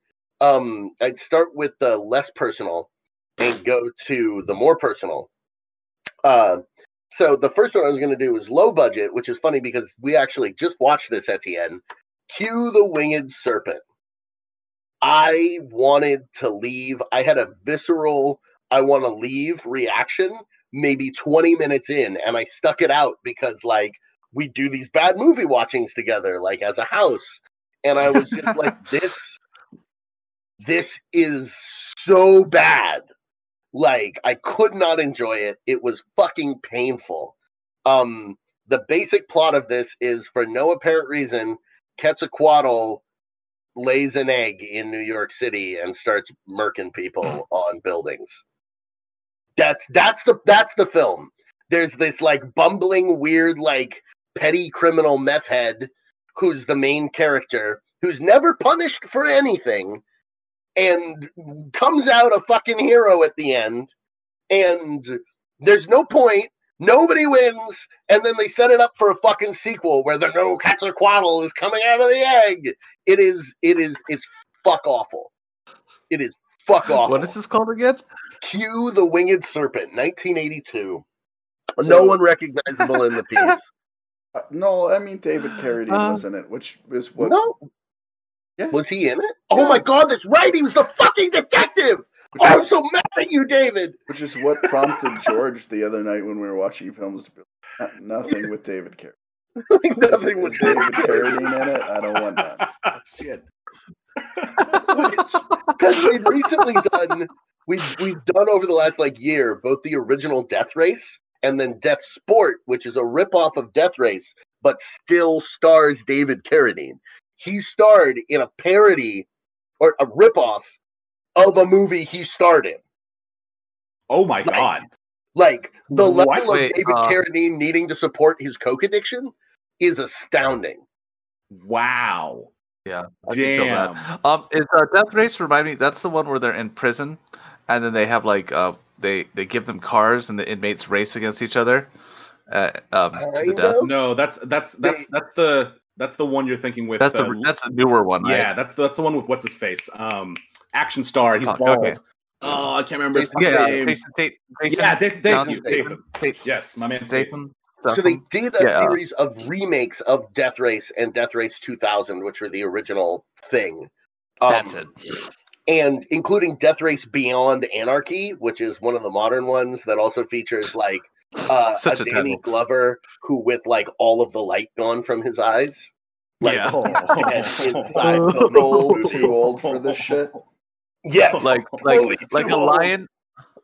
Um i'd start with the less personal and go to the more personal. Uh so the first one i was going to do was low budget which is funny because we actually just watched this etienne. Q the winged serpent. I wanted to leave. I had a visceral i want to leave reaction maybe 20 minutes in and i stuck it out because like we do these bad movie watchings together like as a house. And i was just like this this is so bad. Like i could not enjoy it. It was fucking painful. Um the basic plot of this is for no apparent reason quetzalcoatl lays an egg in new york city and starts murking people on buildings. That's that's the that's the film. There's this like bumbling weird like petty criminal meth head who's the main character who's never punished for anything and comes out a fucking hero at the end and there's no point nobody wins and then they set it up for a fucking sequel where the no Quetzalcoatl is coming out of the egg it is it is it's fuck awful it is fuck awful What is this called again? Q the Winged Serpent, 1982. no one recognizable in the piece. Uh, no, I mean David Carradine Uh, was in it, which is what no, Yeah. was he in it? Oh my god, that's right. He was the fucking detective. which, Oh, I'm is, so mad at you, David. which is what prompted George the other night when we were watching films to be like, "Uh, nothing with David Carradine. Nothing with David David Carradine in it. I don't want that. Shit. because we've recently done we've we've done over the last like year both the original Death Race and then Death Sport, which is a ripoff of Death Race, but still stars David Carradine. He starred in a parody or a ripoff of a movie he starred in. Oh my Like, god. Like the What? level Wait, of David uh, Carradine needing to support his coke addiction is astounding. Wow. Yeah. I that. Damn. Um, is uh, Death Race remind me? That's the one where they're in prison, and then they have like uh, they they give them cars, and the inmates race against each other, uh, um, to the death. No, that's that's that's that's the that's the one you're thinking with. That's the uh, that's a newer one, right? yeah, that's the, that's the one with what's his face. Um, action star. He's Fuck, bald. okay. Oh, I can't remember his Jason Yeah, name. Jason Tate, Jason, Yeah, Dave, Dave, Jonathan Statham. Statham. Yes, my man Statham. Statham. So they did a Yeah. series of remakes of Death Race and Death Race 2000, which were the original thing. Um, That's it. And including Death Race Beyond Anarchy, which is one of the modern ones that also features like uh, a a Danny title. Glover who with like all of the light gone from his eyes. Like, Yeah. and inside filming Old, too old for this shit. Yes. Like like Holy like a old. lion,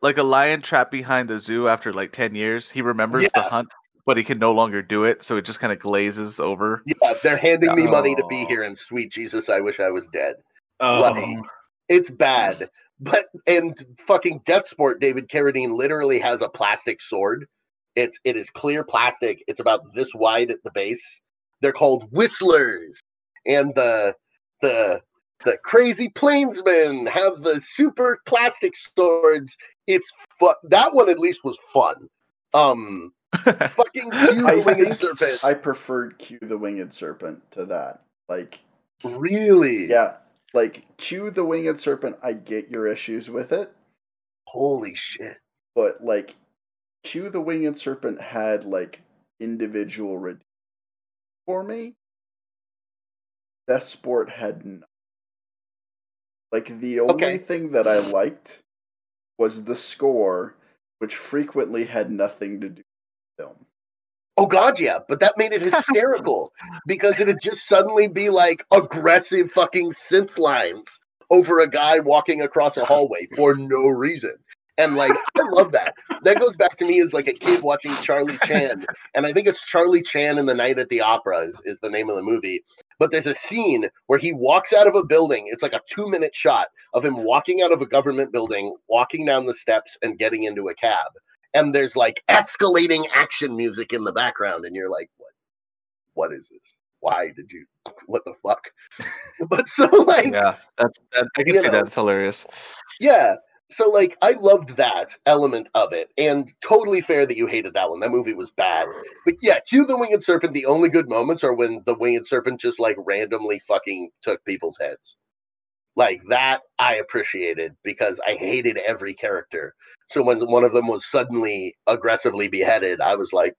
like a lion trapped behind the zoo after like ten years. He remembers the hunt, but he can no longer do it, so it just kind of glazes over. Yeah, they're handing me money to be Oh. here, and sweet Jesus, I wish I was dead. Oh, Like, it's bad. But in fucking Death Sport, David Carradine literally has a plastic sword. It's it is clear plastic. It's about this wide at the base. They're called whistlers, and the the the crazy plainsmen have the super plastic swords. It's fun. That one at least was fun. Um, fucking Q I the winged serpent. I preferred Q the Winged Serpent to that. Like, really? yeah, like Q the Winged Serpent, I get your issues with it, Holy shit. but like Q the Winged Serpent had like individual redeem for me. Death Sport had none. Like the only Okay. thing that I liked was the score, which frequently had nothing to do with the film. Oh god, yeah, but that made it hysterical because it'd just suddenly be like aggressive fucking synth lines over a guy walking across a hallway for no reason. And like I love that. That goes back to me as like a kid watching Charlie Chan. And I think it's Charlie Chan in the Night at the Opera is, is the name of the movie. But there's a scene where he walks out of a building. It's like a two minute shot of him walking out of a government building, walking down the steps and getting into a cab and there's like escalating action music in the background and you're like what what is this why did you what the fuck but so like yeah. that's that, I can see know. that. Hilarious. Yeah. So like i loved that element of it and totally fair that you hated that one that movie was bad but yeah Q the winged serpent the only good moments are when the winged serpent just like randomly fucking took people's heads like that i appreciated because i hated every character so when one of them was suddenly aggressively beheaded i was like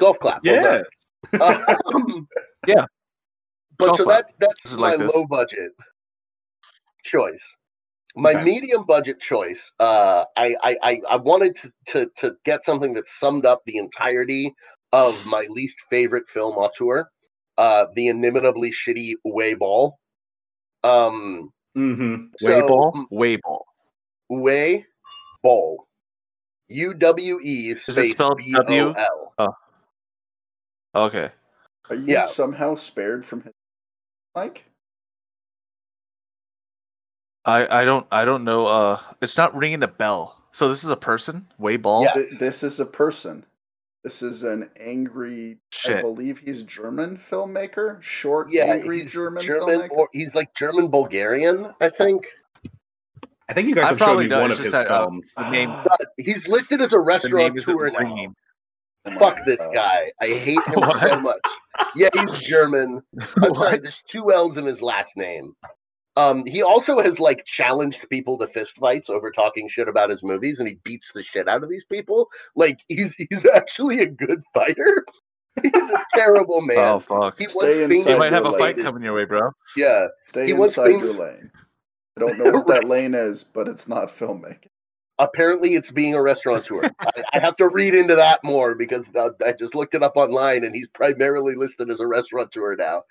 golf clap well yes. Um, Yeah. But Go so for that's that's This my like this. low budget choice. My Okay. medium budget choice. Uh, I, I I I wanted to, to to get something that summed up the entirety of my least favorite film auteur, uh, the inimitably shitty Uwe Boll. Um, Mm-hmm. Way so, ball, Uwe Boll. Uwe Boll. U W E space spelled B O L. Okay. Are you Yeah. somehow spared from his Mike? I I don't I don't know. Uh, it's not ringing a bell. So this is a person. Uwe Boll. Yeah. Th- This is a person. This is an angry. I believe he's German filmmaker. Short, Yeah, angry he's German, German, filmmaker. or he's like German Bulgarian, I think. I think you guys I have shown probably me one of his just that, uh, films. The name. But he's listed as a The name restaurateur now. ringing. Oh Fuck this God. guy. I hate him so much. Yeah, he's German. I'm sorry, there's two L's in his last name. Um, he also has like challenged people to fistfights over talking shit about his movies, and he beats the shit out of these people. Like he's he's actually a good fighter. he's a terrible man. Oh fuck! He Stay once inside You might have a fight coming your way, bro. Yeah, Stay He was inside your lane. I don't know what that lane is, but it's not filmmaking. apparently it's being a restaurateur. I, I have to read into that more because uh, I just looked it up online, and he's primarily listed as a restaurateur now,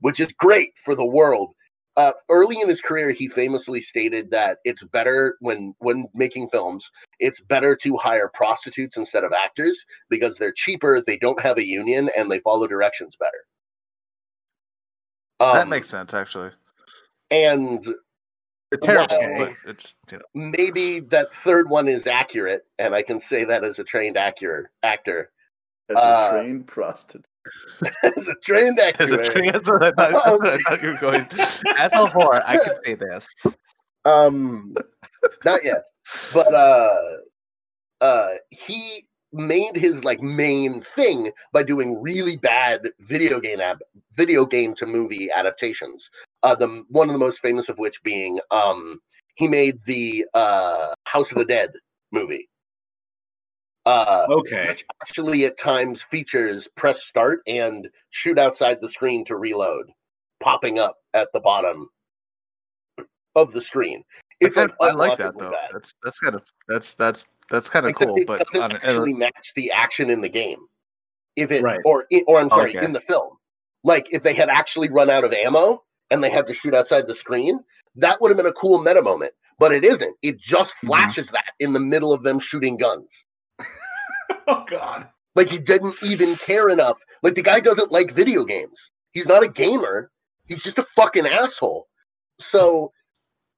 which is great for the world. Uh, early in his career, he famously stated that it's better when when making films, it's better to hire prostitutes instead of actors because they're cheaper, they don't have a union, and they follow directions better. that Um, makes sense, actually. and It's terrible, Wow. but it's you know. maybe that third one is accurate, and I can say that as a trained actor. Actor, As a Uh, trained prostitute. As a trained actor, As a tree, that's what I thought, that's what I thought you were going. As a whore, I can say this. um, not yet, but uh, uh, he made his like main thing by doing really bad video game ab- video game to movie adaptations. Uh, the one of the most famous of which being um, he made the uh House of the Dead movie. Uh, Okay. which actually at times features press start and shoot outside the screen to reload, popping up at the bottom of the screen. It's I, like kind- I like that though. bad. That's that's kind of that's that's that's kind of Except cool. it But doesn't on, actually match the action in the game. If it Right. or or I'm sorry, Okay. in the film. Like if they had actually run out of ammo and they had to shoot outside the screen, that would have been a cool meta moment. But it isn't. It just Mm-hmm. flashes that in the middle of them shooting guns. oh God. Like he didn't even care enough. Like the guy doesn't like video games. He's not a gamer. He's just a fucking asshole. So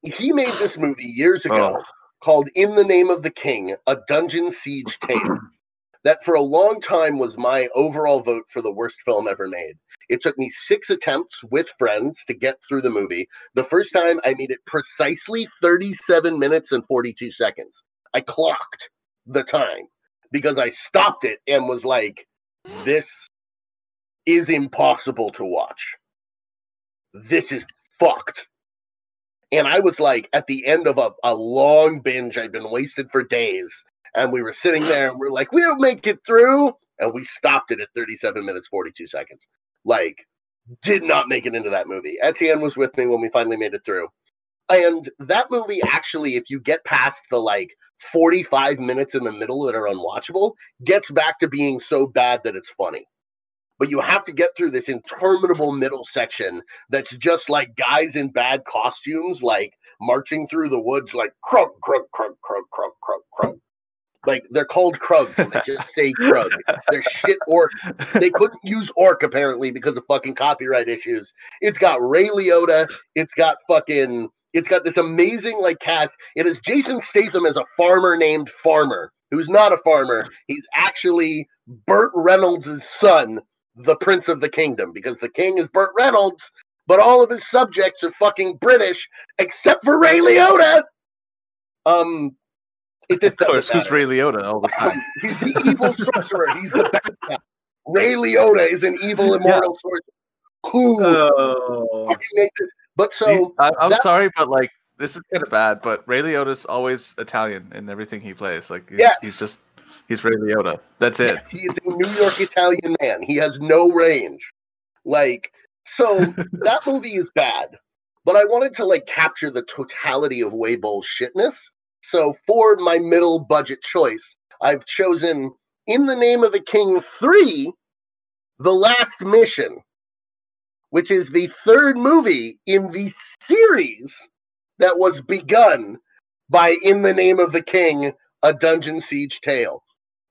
he made this movie years ago Oh. called In the Name of the King, a dungeon siege tale. that for a long time was my overall vote for the worst film ever made. It took me six attempts with friends to get through the movie. The first time I made it precisely 37 minutes and 42 seconds. I clocked the time because I stopped it and was like, this is impossible to watch. This is fucked. And I was like, at the end of a, a long binge, I'd been wasted for days. And we were sitting there and we're like, we'll make it through. And we stopped it at 37 minutes, 42 seconds. Like, did not make it into that movie. Etienne was with me when we finally made it through. And that movie, actually, if you get past the like 45 minutes in the middle that are unwatchable, gets back to being so bad that it's funny. But you have to get through this interminable middle section that's just like guys in bad costumes, like marching through the woods, like crunk, crunk, crunk, crunk, crunk, crunk, crunk. Like they're called Krugs and they just say Krug. They're shit orc. They couldn't use orc apparently because of fucking copyright issues. It's got Ray Liotta. It's got fucking. It's got this amazing like cast. It has Jason Statham as a farmer named Farmer, who's not a farmer. He's actually Burt Reynolds' son, the Prince of the Kingdom, because the king is Burt Reynolds, but all of his subjects are fucking British, except for Ray Liotta. Um, it just of course, who's. Ray Liotta all the time? Um, he's the evil sorcerer. He's the bad guy. Ray Liotta is an evil immortal sorcerer. Who Oh. fucking made this? But so I, I'm that- sorry, but like this is kind of bad. But Ray Liotta's always Italian in everything he plays. Like he's, Yes. he's just he's Ray Liotta. That's it. yes, he is a New York Italian man. He has no range. Like so, that movie is bad. But I wanted to like capture the totality of Uwe Boll's shitness. So for my middle budget choice, I've chosen In the Name of the King 3, The Last Mission, which is the third movie in the series that was begun by In the Name of the King, a Dungeon Siege Tale.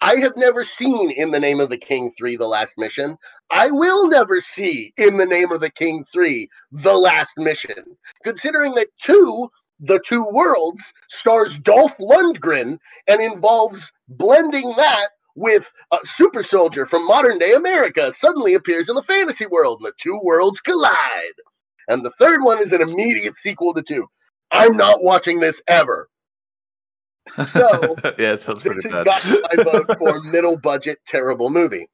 I have never seen In the Name of the King 3, The Last Mission. I will never see In the Name of the King 3, The Last Mission. Considering that 2, The Two Worlds, stars Dolph Lundgren and involves blending that with a super soldier from modern day America suddenly appears in the fantasy world and the two worlds collide. And the third one is an immediate sequel to 2. I'm not watching this ever. So, yeah, it sounds This pretty has bad. got my vote for middle budget terrible movie.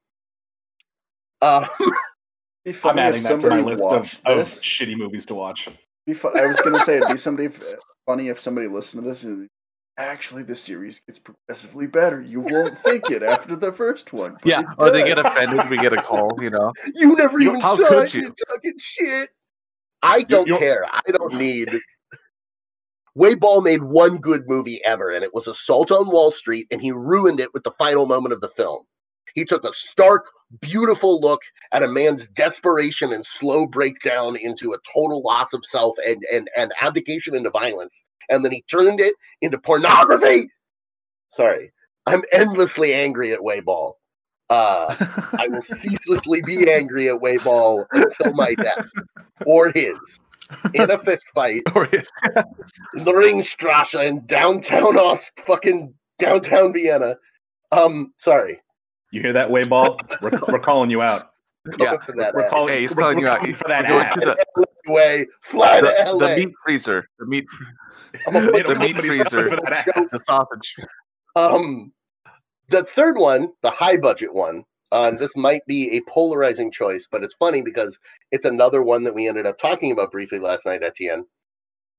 Uh, It'd I'm adding if that to my list of, of shitty movies to watch. Be fu- I was gonna say it'd be somebody funny if somebody listened to this and actually the series gets progressively better. You won't think it after the first one. but Yeah, or they get offended. We get a call. You know. You never You- even how saw could it. you? You're talking shit. I don't you don't- care. I don't need. Uwe Boll made one good movie ever, and it was Assault on Wall Street, and he ruined it with the final moment of the film. He took a stark, beautiful look at a man's desperation and slow breakdown into a total loss of self and, and, and abdication into violence, and then he turned it into pornography. Sorry, I'm endlessly angry at Uwe Boll. Uh, I will ceaselessly be angry at Uwe Boll until my death. Or his. In a fist fight. In the Ringstrasse in downtown Ost, fucking downtown Vienna. Um, sorry, You hear that, Uwe Boll? We're, we're calling you out. going Yeah, for that. We're ass. calling, Hey, he's we're- calling we're you out. coming for that We're going to the, way, fly to LA. the meat freezer. The meat. I'm gonna put The meat freezer. for that ass. The sausage. Um, the third one, the high budget one, uh, this might be a polarizing choice, but it's funny because it's another one that we ended up talking about briefly last night, Etienne.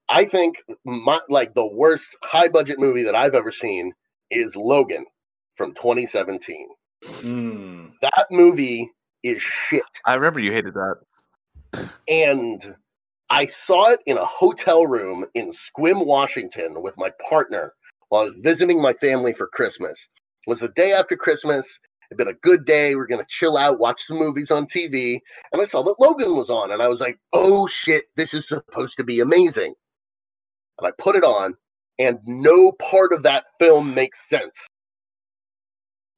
I think my like the worst high budget movie that I've ever seen is Logan from 2017. Mm. That movie is shit. I remember you hated that. and I saw it in a hotel room in Sequim, Washington, with my partner while I was visiting my family for Christmas. It was the day after Christmas. It'd been a good day. We are gonna chill out, watch some movies on TV, and I saw that Logan was on, and I was like, "Oh shit, this is supposed to be amazing." And I put it on, and no part of that film makes sense.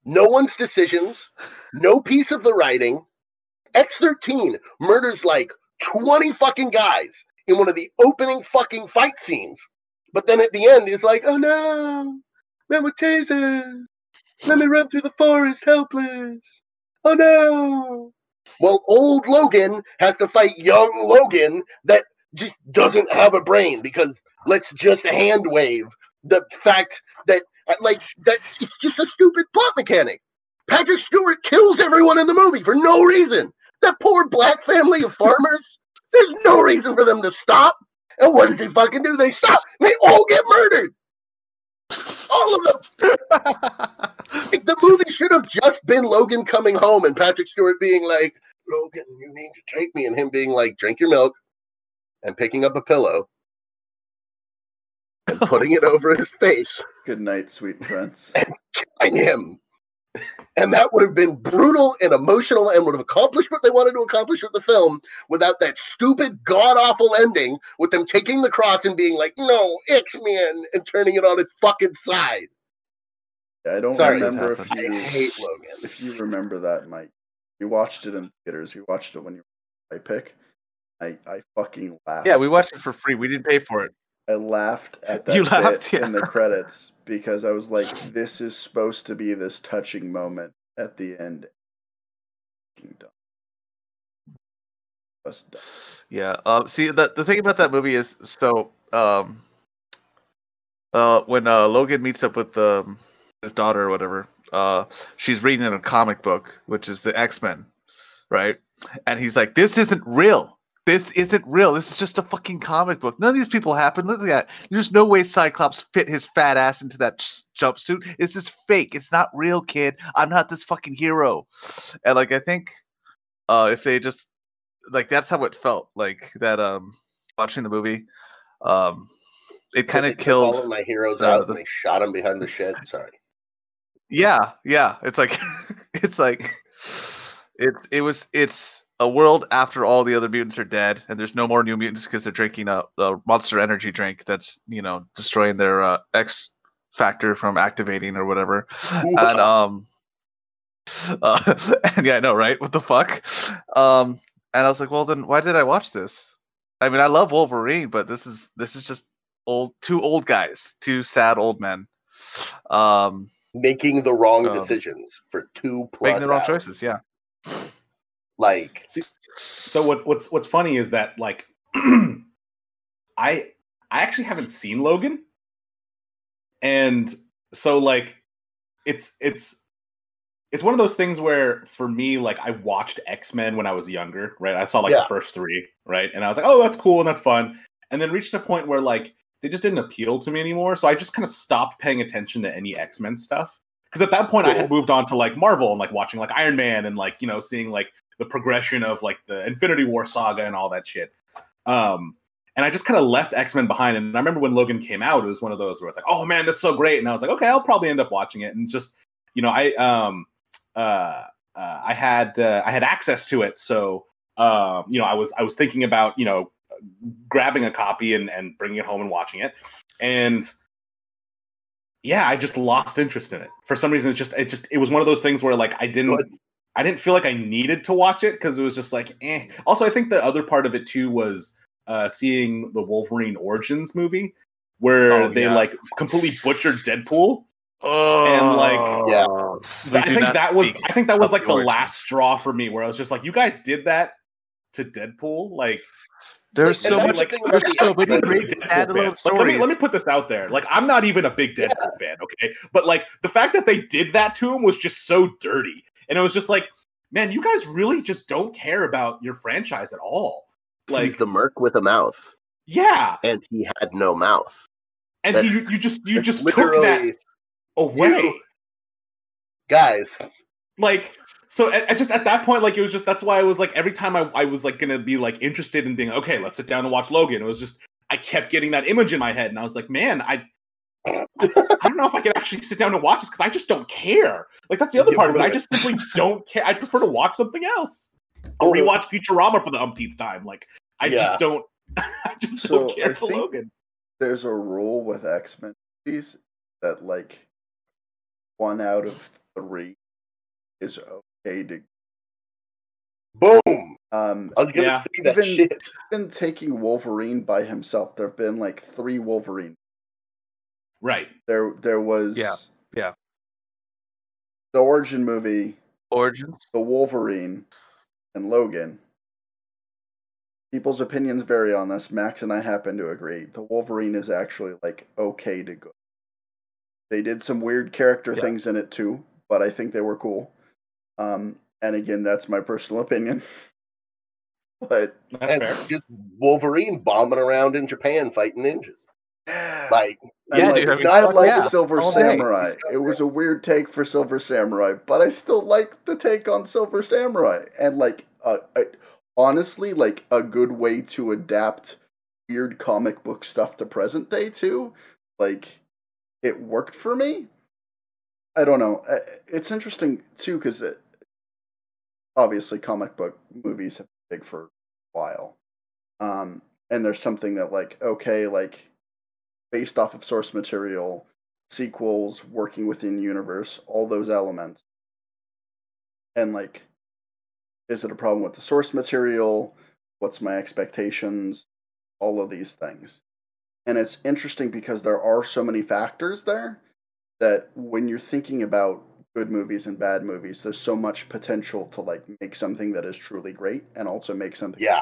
No one's decisions, no piece of the writing. X13 murders like 20 fucking guys in one of the opening fucking fight scenes. But then at the end, he's like, oh no, men with tasers. Let me run through the forest helpless. Oh no. Well, old Logan has to fight young Logan that just doesn't have a brain because let's just hand wave the fact that, like, that it's just a stupid plot mechanic. Patrick Stewart kills everyone in the movie for no reason. That poor black family of farmers, there's no reason for them to stop. And what does he fucking do? They stop. They all get murdered. All of them. Like, the movie should have just been Logan coming home and Patrick Stewart being like, Logan, you need to take me. And him being like, drink your milk and picking up a pillow and putting it over his face Good night, sweet prince. And killing him. And that would have been brutal and emotional and would have accomplished what they wanted to accomplish with the film without that stupid, god awful ending with them taking the cross and being like, no, X Men, and turning it on its fucking side. I don't Sorry. remember if Happened. I you hate Logan. if you remember that, Mike. We watched it in theaters. We watched it when you were I pick. I I fucking laughed. Yeah, we watched it for free. We didn't pay for it. I laughed at that You bit laughed, yeah. in the credits because I was like, "This is supposed to be this touching moment at the end." Fucking dumb. Just dumb. Yeah. Um. See, the the thing about that movie is so um. Uh, when uh Logan meets up with um his daughter or whatever, uh, she's reading in a comic book, which is the X Men, right? And he's like, "This isn't real. This isn't real. This is just a fucking comic book. None of these people happen. Look at that. There's no way Cyclops fit his fat ass into that jumpsuit. This is fake. It's not real, kid. I'm not this fucking hero." And like, I think, uh, if they just like that's how it felt like that um watching the movie um it kind of took all of killed my heroes uh, out the- and they shot him behind the shed. Sorry. yeah yeah it's like it's like it's it was it's a world after all the other mutants are dead and there's no more new mutants because they're drinking a, a monster energy drink that's you know destroying their uh, x factor from activating or whatever. And um uh, and yeah i know right? What the fuck? Um and i was like well then why did i watch this? I mean i love wolverine but this is this is just old two old guys two sad old men. Um Making the wrong Um, decisions for two plus making the wrong hours. choices yeah Like, So what, what's what's funny is that like I I actually haven't seen Logan, and so like it's it's it's one of those things where for me like I watched X Men when I was younger, right? I saw like Yeah. the first three, right, and I was like, oh, that's cool and that's fun. and then reached a point where like they just didn't appeal to me anymore. So I just kind of stopped paying attention to any X Men stuff because at that point I had moved on to like Marvel and like watching like Iron Man and like you know seeing like the progression of like the Infinity War saga and all that shit. Um, and I just kind of left X Men behind. And I remember when Logan came out, it was one of those where it's like, oh man, that's so great. And I was like, okay, I'll probably end up watching it. And just you know, I um uh, uh I had uh, I had access to it, so um you know, I was I was thinking about you know grabbing a copy and and bringing it home and watching it, and yeah, I just lost interest in it for some reason. It's just it just it was one of those things where like I didn't. Good. I didn't feel like I needed to watch it because it was just like, eh. Also, I think the other part of it too was uh, seeing the Wolverine Origins movie, where Oh, they yeah. like completely butchered Deadpool. Oh, And, like, Yeah. we I think that was I think that was like the the origins. last straw for me, where I was just like, you guys did that to Deadpool, like There's so that's many, the there's the so many great Deadpool standalone fan. Like, stories. let me let me put this out there. Like, I'm not even a big Deadpool fan, okay? But like the fact that they did that to him was just so dirty, and it was just like, man, you guys really just don't care about your franchise at all. He's Like, the merc with a mouth, yeah, and he had no mouth. and That's- you you just you just took that away. You- guys. like so at, at just at that point like it was just that's why i was like every time I, I was like gonna be like interested in being okay let's sit down and watch logan it was just i kept getting that image in my head and i was like man i i, I don't know if i can actually sit down and watch this because i just don't care like that's the other Yeah, part of it i just simply don't care i prefer to watch something else i'll Oh. rewatch futurama for the umpteenth time like i Yeah. just don't i just So, don't care I for think- logan There's a rule with X Men movies that like one out of three is okay to. Boom. Um, I was gonna Yeah. say that Even- shit. even taking Wolverine by himself, there have been like three Wolverine. Right There, there was Yeah, yeah. the origin movie, Origins. the Wolverine, and Logan. People's opinions vary on this. Max and I happen to agree. The Wolverine is actually like okay to go. They did some weird character Yeah. things in it too, but I think they were cool. Um, and again, that's my personal opinion. but that's And fair just Wolverine bombing around in Japan fighting ninjas. Like, Yeah, like, dude, I mean, I fuck like yeah, Silver. Samurai. It was a weird take for Silver Samurai, but I still like the take on Silver Samurai. And like, uh, I, honestly, like a good way to adapt weird comic book stuff to present day too. Like, it worked for me. I don't know. It's interesting too because it, obviously comic book movies have been big for a while. Um, and there's something that like okay, like based off of source material, sequels, working within universe, all those elements. And like, is it a problem with the source material? What's my expectations? All of these things. And it's interesting because there are so many factors there that when you're thinking about good movies and bad movies, there's so much potential to like make something that is truly great and also make something yeah,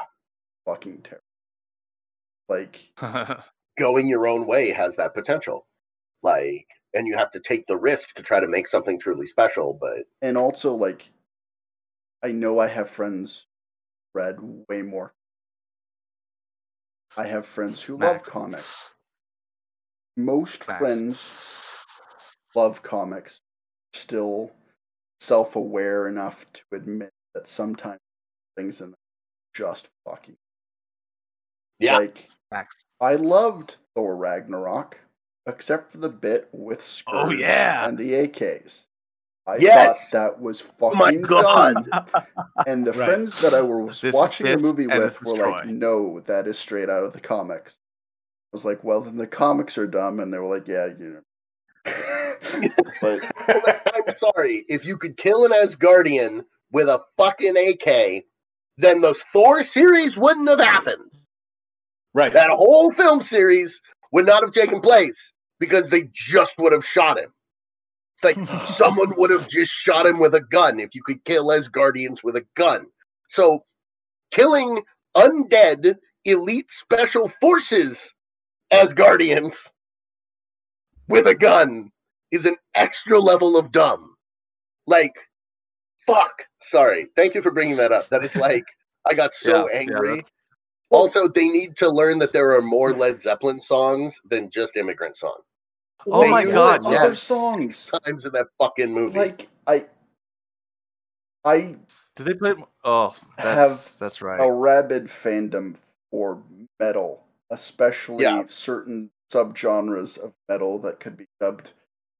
fucking terrible. Like, going your own way has that potential. Like, and you have to take the risk to try to make something truly special. But and also like I know I have friends read way more. I have friends who love comics. Most Max. friends love comics, still self aware enough to admit that sometimes things in them just fucking yeah, like Max. I loved Thor Ragnarok, except for the bit with Skurge Oh, yeah. and the AKs. I Yes! thought that was fucking my God. dumb. And the Right. friends that I was This is watching the movie with were like, Troy. "No, that is straight out of the comics." I was like, "Well, then the comics are dumb," and they were like, "Yeah, you know." but I'm sorry. If you could kill an Asgardian with a fucking AK, then the Thor series wouldn't have happened. Right That whole film series would not have taken place because they just would have shot him. It's like someone would have just shot him with a gun if you could kill Asgardians with a gun. So killing undead elite special forces Asgardians with a gun is an extra level of dumb. Like, fuck. Sorry. Thank you for bringing that up. That is like, I got so Yeah, yeah, angry. that's- Also, they need to learn that there are more Led Zeppelin songs than just immigrant song. Oh They my use God, Other yes. songs. Times in that fucking movie. Like I, I Did they play? Oh, that's Have that's right. a rabid fandom for metal, especially Yeah. certain subgenres of metal that could be dubbed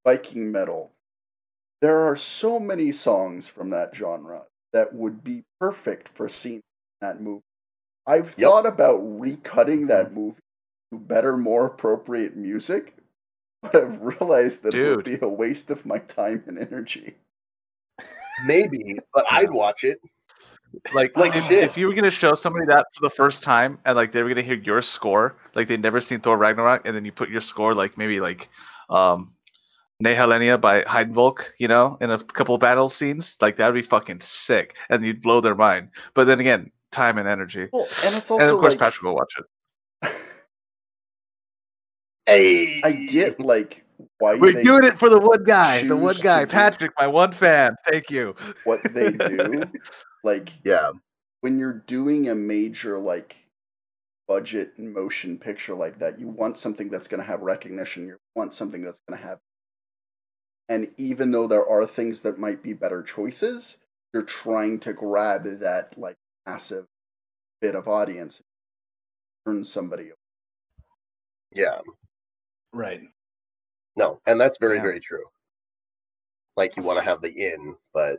Viking metal. There are so many songs from that genre that would be perfect for scenes in that movie. I've Yep. thought about recutting that movie to better, more appropriate music, but I've realized that it would be a waste of my time and energy. Maybe, but I'd watch it. Like, Like if, if you were gonna show somebody that for the first time and like they were gonna hear your score, like they'd never seen Thor Ragnarok, and then you put your score like maybe like um Nehalennia by Heidevolk, you know, in a couple of battle scenes, like that'd be fucking sick, and you'd blow their mind. But then again, time and energy, Well, and it's also and of course like, Patrick will watch it. Hey, I get like why We're they doing it for the one guy, the one choose guy, Patrick, my one fan. Thank you. what they do. like Yeah, when you're doing a major like budget motion picture like that, you want something that's going to have recognition. You want something that's going to have. And even though there are things that might be better choices, you're trying to grab that like massive bit of audience, turn somebody. away. yeah. Right. No, and that's very, Yeah. very true. Like you want to have the in, but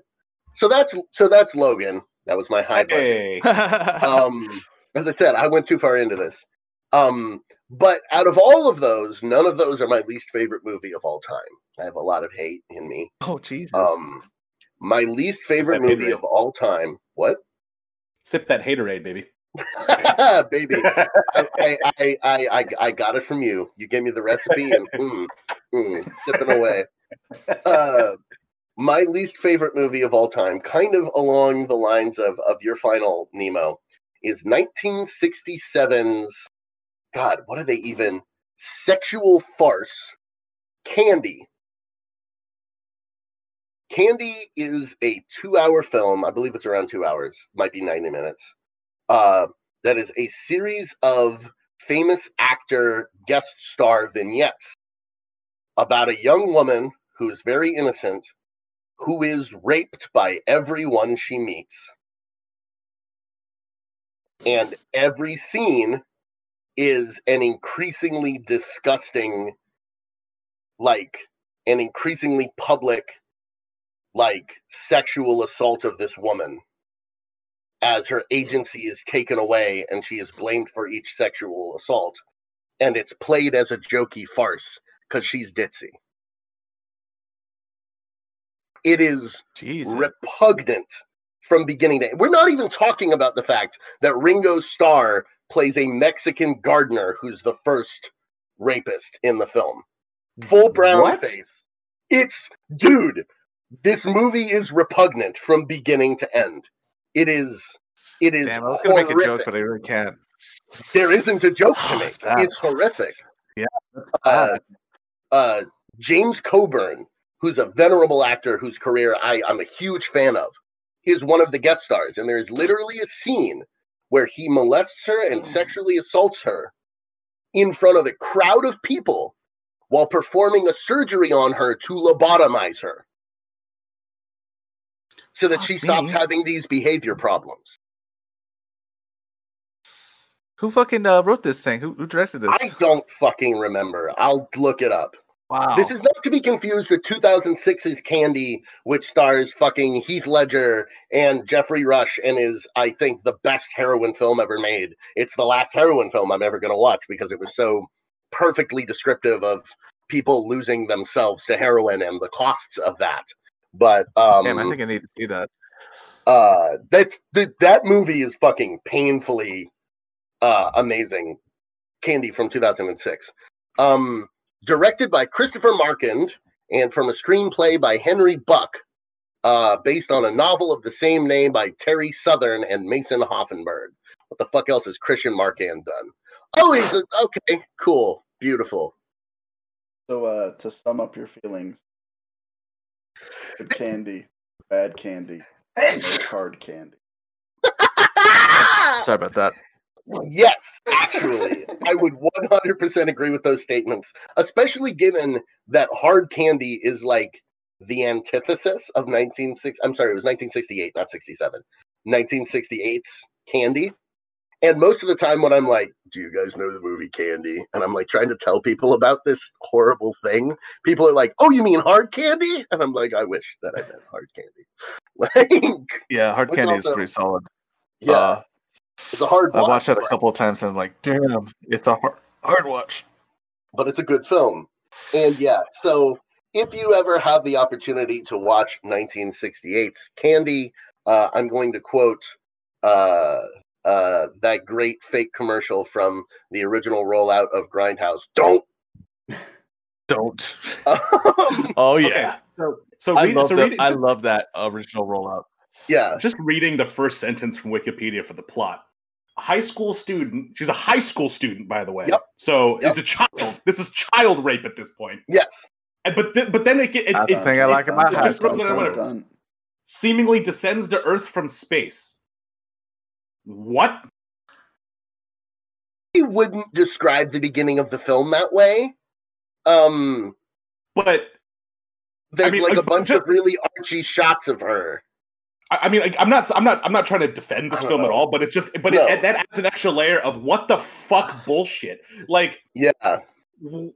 so that's so that's Logan. That was my high. Hey. Um, as I said, I went too far into this. Um, but out of all of those, none of those are my least favorite movie of all time. I have a lot of hate in me. oh Jesus. Um, my least favorite movie of all time. What? Sip that haterade, baby. Baby, I, I, I, I, got it from you. You gave me the recipe and mm, mm, sipping away. Uh, my least favorite movie of all time, kind of along the lines of, of your final Nemo, is 1967's God, what are they even? Sexual farce, Candy. Candy is a two hour film. I believe it's around two hours, might be 90 minutes. Uh, that is a series of famous actor guest star vignettes about a young woman who is very innocent who is raped by everyone she meets. And every scene is an increasingly disgusting, like, an increasingly public, like, sexual assault of this woman as her agency is taken away and she is blamed for each sexual assault. And it's played as a jokey farce because she's ditzy. It is Jesus. repugnant from beginning to end. We're not even talking about the fact that Ringo Starr plays a Mexican gardener who's the first rapist in the film. Full brown What? face. It's dude, this movie is repugnant from beginning to end. It is. It is. Damn, I was going to make a joke, but I really can't. There isn't a joke to Oh, make. it's. It's horrific. Yeah, Uh, uh, James Coburn, who's a venerable actor whose career I, I'm a huge fan of, is one of the guest stars. And there's literally a scene where he molests her and sexually assaults her in front of a crowd of people while performing a surgery on her to lobotomize her so that Fuck she stops me. having these behavior problems. Who fucking uh, wrote this thing? Who, who directed this? I don't fucking remember. I'll look it up. wow. This is not to be confused with 2006's Candy, which stars fucking Heath Ledger and Geoffrey Rush and is, I think, the best heroin film ever made. It's the last heroin film I'm ever going to watch because it was so perfectly descriptive of people losing themselves to heroin and the costs of that. But um, Damn, I think I need to see that. uh, that's th- that movie is fucking painfully uh, amazing. Candy from 2006. Um, directed by Christopher Marquand and from a screenplay by Henry Buck, uh, based on a novel of the same name by Terry Southern and Mason Hoffenberg. What the fuck else has Christian Marquand done? Oh, he's a, okay, cool, beautiful. So, uh, to sum up your feelings, good candy, bad candy, most hard candy. Sorry about that. Yes, actually, I would 100% agree with those statements, especially given that hard candy is like the antithesis of 1960. I'm sorry, it was 1968, not 67. 1968's Candy. And most of the time, when I'm like, "Do you guys know the movie Candy?" and I'm like trying to tell people about this horrible thing, people are like, "Oh, you mean hard candy?" And I'm like, "I wish that I meant hard candy." Like, Yeah, Hard Candy is pretty solid. yeah, Uh, it's a hard. I watched that a couple of times and I'm like, damn, it's a hard, hard watch. but it's a good film. And yeah, so if you ever have the opportunity to watch 1968's Candy, uh, I'm going to quote uh, uh, that great fake commercial from the original rollout of Grindhouse. Don't. Don't. Um, Oh Okay, yeah, so so, I love so that. reading, I love that original rollout. yeah, just reading the first sentence from Wikipedia for the plot. A high school student. She's a high school student, by the way. Yep. So Yep. is a child. This is child rape at this point. yes. And, but th- but then it, get- it, That's it, the thing I like about it high just school. runs on whatever. seemingly descends to Earth from space. What? I wouldn't describe the beginning of the film that way. Um, But there's mean, like a bunch of really archy shots of her. I, I mean, like, I'm not, I'm not, I'm not trying to defend this I film at all. But it's just, but No. it, that adds an extra layer of what the fuck bullshit. Like, Yeah, w-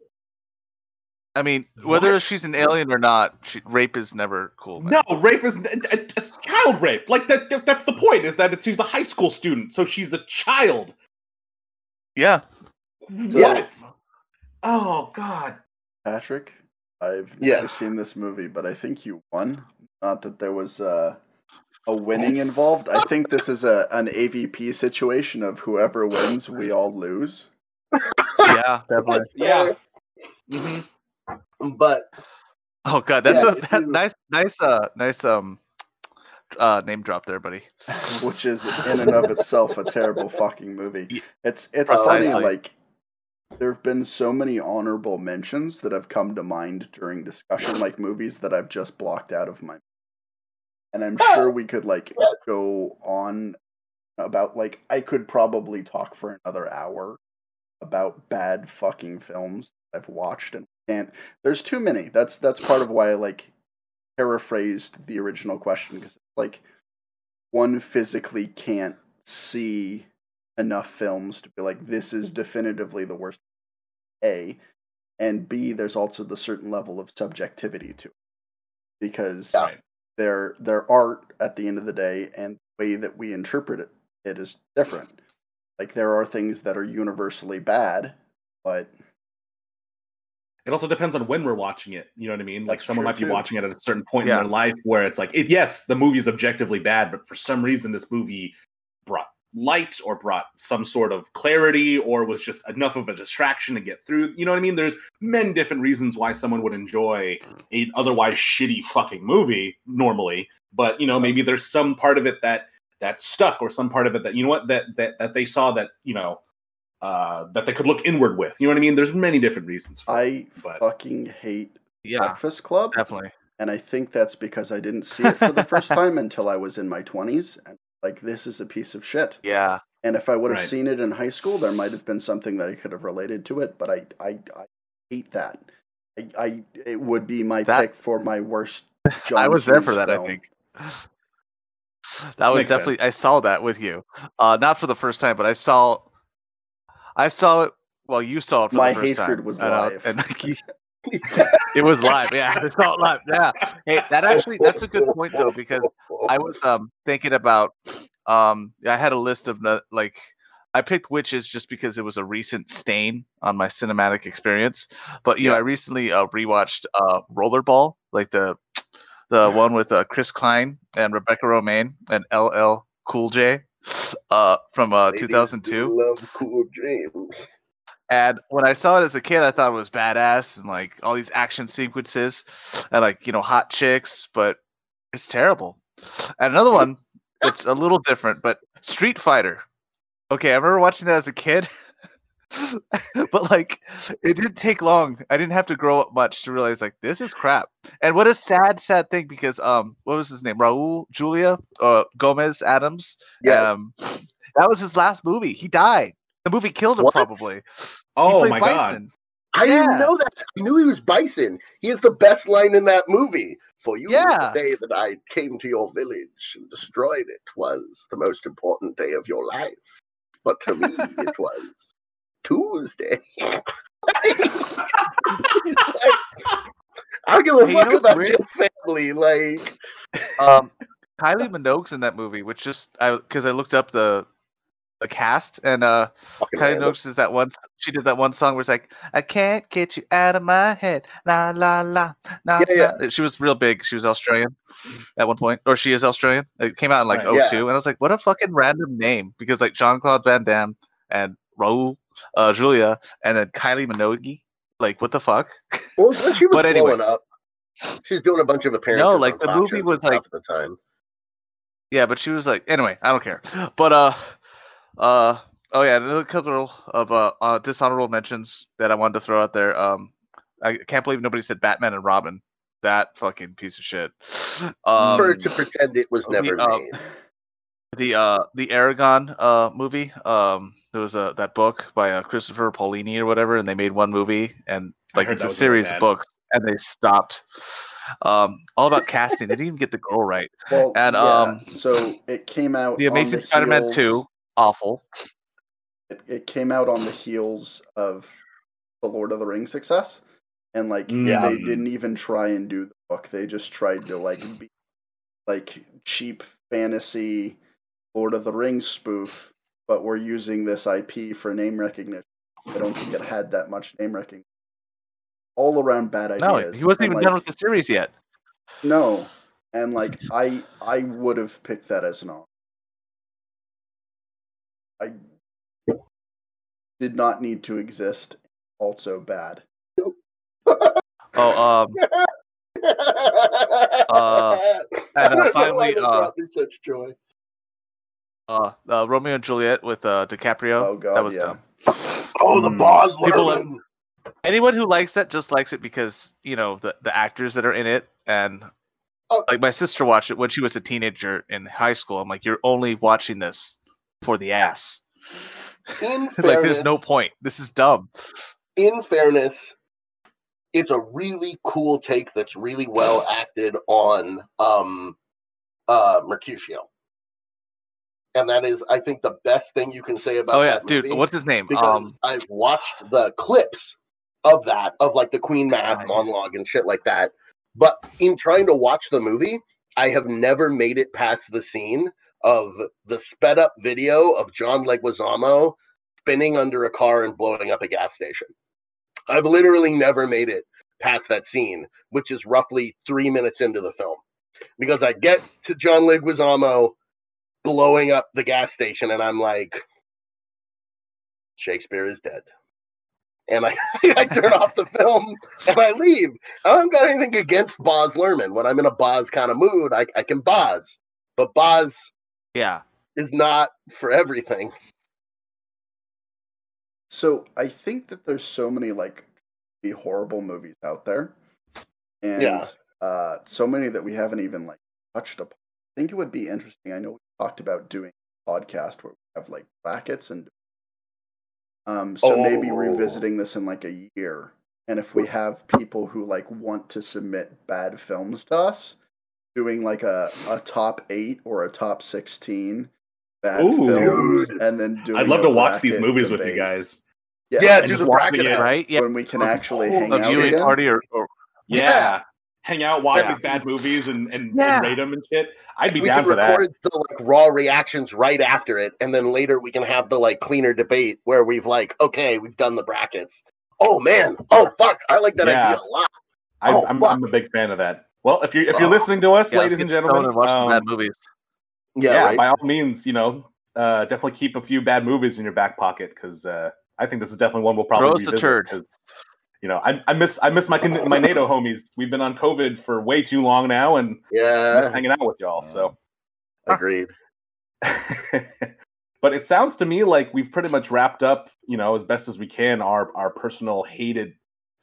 I mean, whether What? she's an alien or not, she, rape is never cool. Man. no, rape is it's child rape. Like that. That's the point. Is that she's a high school student, so she's a child. Yeah. Yeah. What? Oh God. Patrick, I've Yeah. never seen this movie, but I think you won. Not that there was uh, a winning involved. I think this is a an AVP situation of whoever wins, we all lose. Yeah, definitely. That's Yeah. fair. But Oh god, that's Yeah, a that, nice, nice, uh, nice um, uh, name drop there, buddy. which is in and of itself a terrible fucking movie. It's it's funny like there have been so many honorable mentions that have come to mind during discussion, like movies that I've just blocked out of my. And I'm sure we could like go on about like I could probably talk for another hour about bad fucking films I've watched and can't. There's too many. That's that's part of why I like paraphrased the original question because like one physically can't see enough films to be like this is mm-hmm. definitively the worst a and b there's also the certain level of subjectivity to it because Yeah. Right. their their art at the end of the day and the way that we interpret it it is different like there are things that are universally bad but It also depends on when we're watching it. You know what I mean? Like That's someone might be watching it at a certain point Yeah. in their life where it's like, it, yes, the movie's objectively bad, but for some reason this movie brought light or brought some sort of clarity or was just enough of a distraction to get through. You know what I mean? There's many different reasons why someone would enjoy a otherwise shitty fucking movie normally, but you know, maybe there's some part of it that that stuck or some part of it that you know what that that that they saw that, you know, uh that they could look inward with. You know what I mean? There's many different reasons for it. i But- fucking hate Yeah, breakfast club definitely. and i think that's because i didn't see it for the first time until i was in my 20s and like this is a piece of shit Yeah, and if i would have Right. seen it in high school there might have been something that i could have related to it but i i, I hate that I, I it would be my That- pick for my worst John I was there for that. I think that was Makes definitely. sense. I saw that with you. Uh, not for the first time, but I saw. I saw it. Well, you saw it for My the first hatred time, was uh, live. and like, it was live. Yeah, I saw it live. Yeah. Hey, that actually that's a good point though because I was um thinking about um I had a list of like I picked witches just because it was a recent stain on my cinematic experience. But you know, I recently uh, rewatched uh Rollerball, like the the one with uh, Chris Klein and Rebecca Romijn and LL Cool J uh from uh 2002. Love cool James. And when I saw it as a kid, I thought it was badass and like all these action sequences and like, you know, hot chicks, but it's terrible. And another one that's a little different, but Street Fighter. Okay, I remember watching that as a kid. but like it didn't take long. I didn't have to grow up much to realize like this is crap. And what a sad, sad thing because um what was his name? Raul Julia uh Gomez Addams. Yeah. Um That was his last movie. He died. The movie killed him What? probably. Oh my god. Bison. I didn't know that. I knew he was Bison. He has the best line in that movie. For you, Yeah. the day that I came to your village and destroyed it was the most important day of your life. But to me, it was Tuesday. I don't give a Hey, you fuck know about weird? your family. Like, Um, Kylie Minogue's in that movie, which just I because I looked up the the cast and uh fucking Kylie. Minogue is that one. She did that one song where it's like, "I can't get you out of my head." La la la. la Yeah, la." She was real big. She was Australian at one point, or she is Australian. It came out in like Right. '02, Yeah. and I was like, "What a fucking random name!" Because like Jean Claude Van Damme and Raul, uh, Julia, and then Kylie Minogue. Like, what the fuck? Well, she was But anyway. blowing up, she was doing a bunch of appearances. No, like, the movie was, like- the time. Yeah, but she was like, anyway, I don't care. But uh, uh, oh yeah, another couple of uh, uh dishonorable mentions that I wanted to throw out there. Um, I can't believe nobody said Batman and Robin. That fucking piece of shit. Um, For to pretend it was never uh, made. The uh the Eragon uh movie. Um, there was a that book by uh, Christopher Paolini or whatever, and they made one movie and like it's a series of books, and they stopped. Um, all about casting. They didn't even get the girl right. Well, And, yeah, um, so it came out. The Amazing the Spider-Man heels- two, awful. It, it came out on the heels of the Lord of the Rings success, and like Yeah. they didn't even try and do the book. They just tried to like be like cheap fantasy Lord of the Rings spoof, but we're using this IP for name recognition. I don't think it had that much name recognition. All around bad ideas. No, he wasn't and, even done with the series yet. No, and like I, I would have picked that as an option. I did not need to exist. Also bad. Oh, um, Uh, and, uh, finally, uh, such joy. Uh, uh, Romeo and Juliet with uh, DiCaprio. Oh, God, that was yeah. dumb. Oh, the Mm. Baz People Luhrmann. Anyone who likes that just likes it because you know the the actors that are in it, and Oh. like my sister watched it when she was a teenager in high school. I'm like, you're only watching this for the ass. In fairness, like, there's no point. This is dumb. in fairness, it's a really cool take that's really well acted on um uh Mercutio. And that is, I think, the best thing you can say about oh yeah, dude. What's his name? because Um, I've watched the clips of that, of like the Queen Mab monologue and shit like that. But in trying to watch the movie, I have never made it past the scene of the sped up video of John Leguizamo spinning under a car and blowing up a gas station. I've literally never made it past that scene, which is roughly three minutes into the film. Because I get to John Leguizamo blowing up the gas station, and I'm like, Shakespeare is dead. And I, I turn off the film and I leave. I don't got anything against Baz Luhrmann. When I'm in a Baz kind of mood, I, I can Baz. But Baz yeah. is not for everything. So I think that there's so many like really horrible movies out there, and Yeah. uh, so many that we haven't even like touched upon. I think it would be interesting. I know we talked about doing a podcast where we have like brackets and um, so maybe Oh. revisiting this in like a year, and if we have people who like want to submit bad films to us, doing like a a top eight or a top sixteen bad Ooh. films, Dude. and then doing. I'd love to watch these bracket movies with you guys. Yeah, Yeah, do just the bracket it, out. Right. Yeah. when we can actually Oh, hang A out viewing party or, or Yeah. Yeah. Hang out, watch Yeah. these bad movies, and and, Yeah. and rate them and shit. I'd be we down can for that. record the like raw reactions right after it, and then later we can have the like cleaner debate where we've like, okay, we've done the brackets. Oh man, oh fuck, I like that Yeah. idea a lot. I, Oh, I'm. I'm a big fan of that. Well, if you're if you're Oh. listening to us, yeah, ladies and gentlemen, and watch some um, bad movies. Yeah, yeah, right. by all means, you know, uh, definitely keep a few bad movies in your back pocket because uh, I think this is definitely one we'll probably Throw us a revisit, turd. 'cause, you know, I, I miss I miss my my NATO homies. We've been on COVID for way too long now, and yeah, hanging out with y'all. So, agreed. but it sounds to me like we've pretty much wrapped up, you know, as best as we can our our personal hated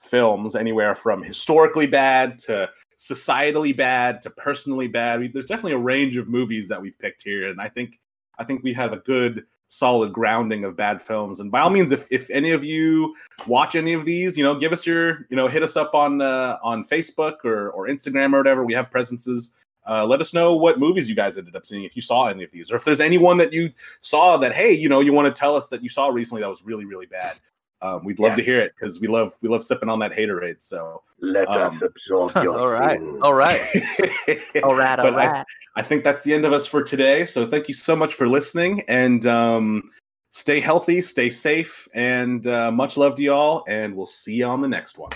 films, anywhere from historically bad to societally bad to personally bad. We, there's definitely a range of movies that we've picked here, and I think I think we have a good solid grounding of bad films. And by all means, if, if any of you watch any of these, you know, give us your, you know, hit us up on uh, on Facebook or, or Instagram or whatever. We have presences. Uh, let us know what movies you guys ended up seeing if you saw any of these, or if there's anyone that you saw that hey, you know, you want to tell us that you saw recently that was really really bad. Um, we'd love Yeah. to hear it because we love we love sipping on that haterade. So Let Um, us absorb your all right, sins. all right, all right, all But I- I think that's the end of us for today. So thank you so much for listening and um, stay healthy, stay safe, and uh, much love to y'all. And we'll see you on the next one.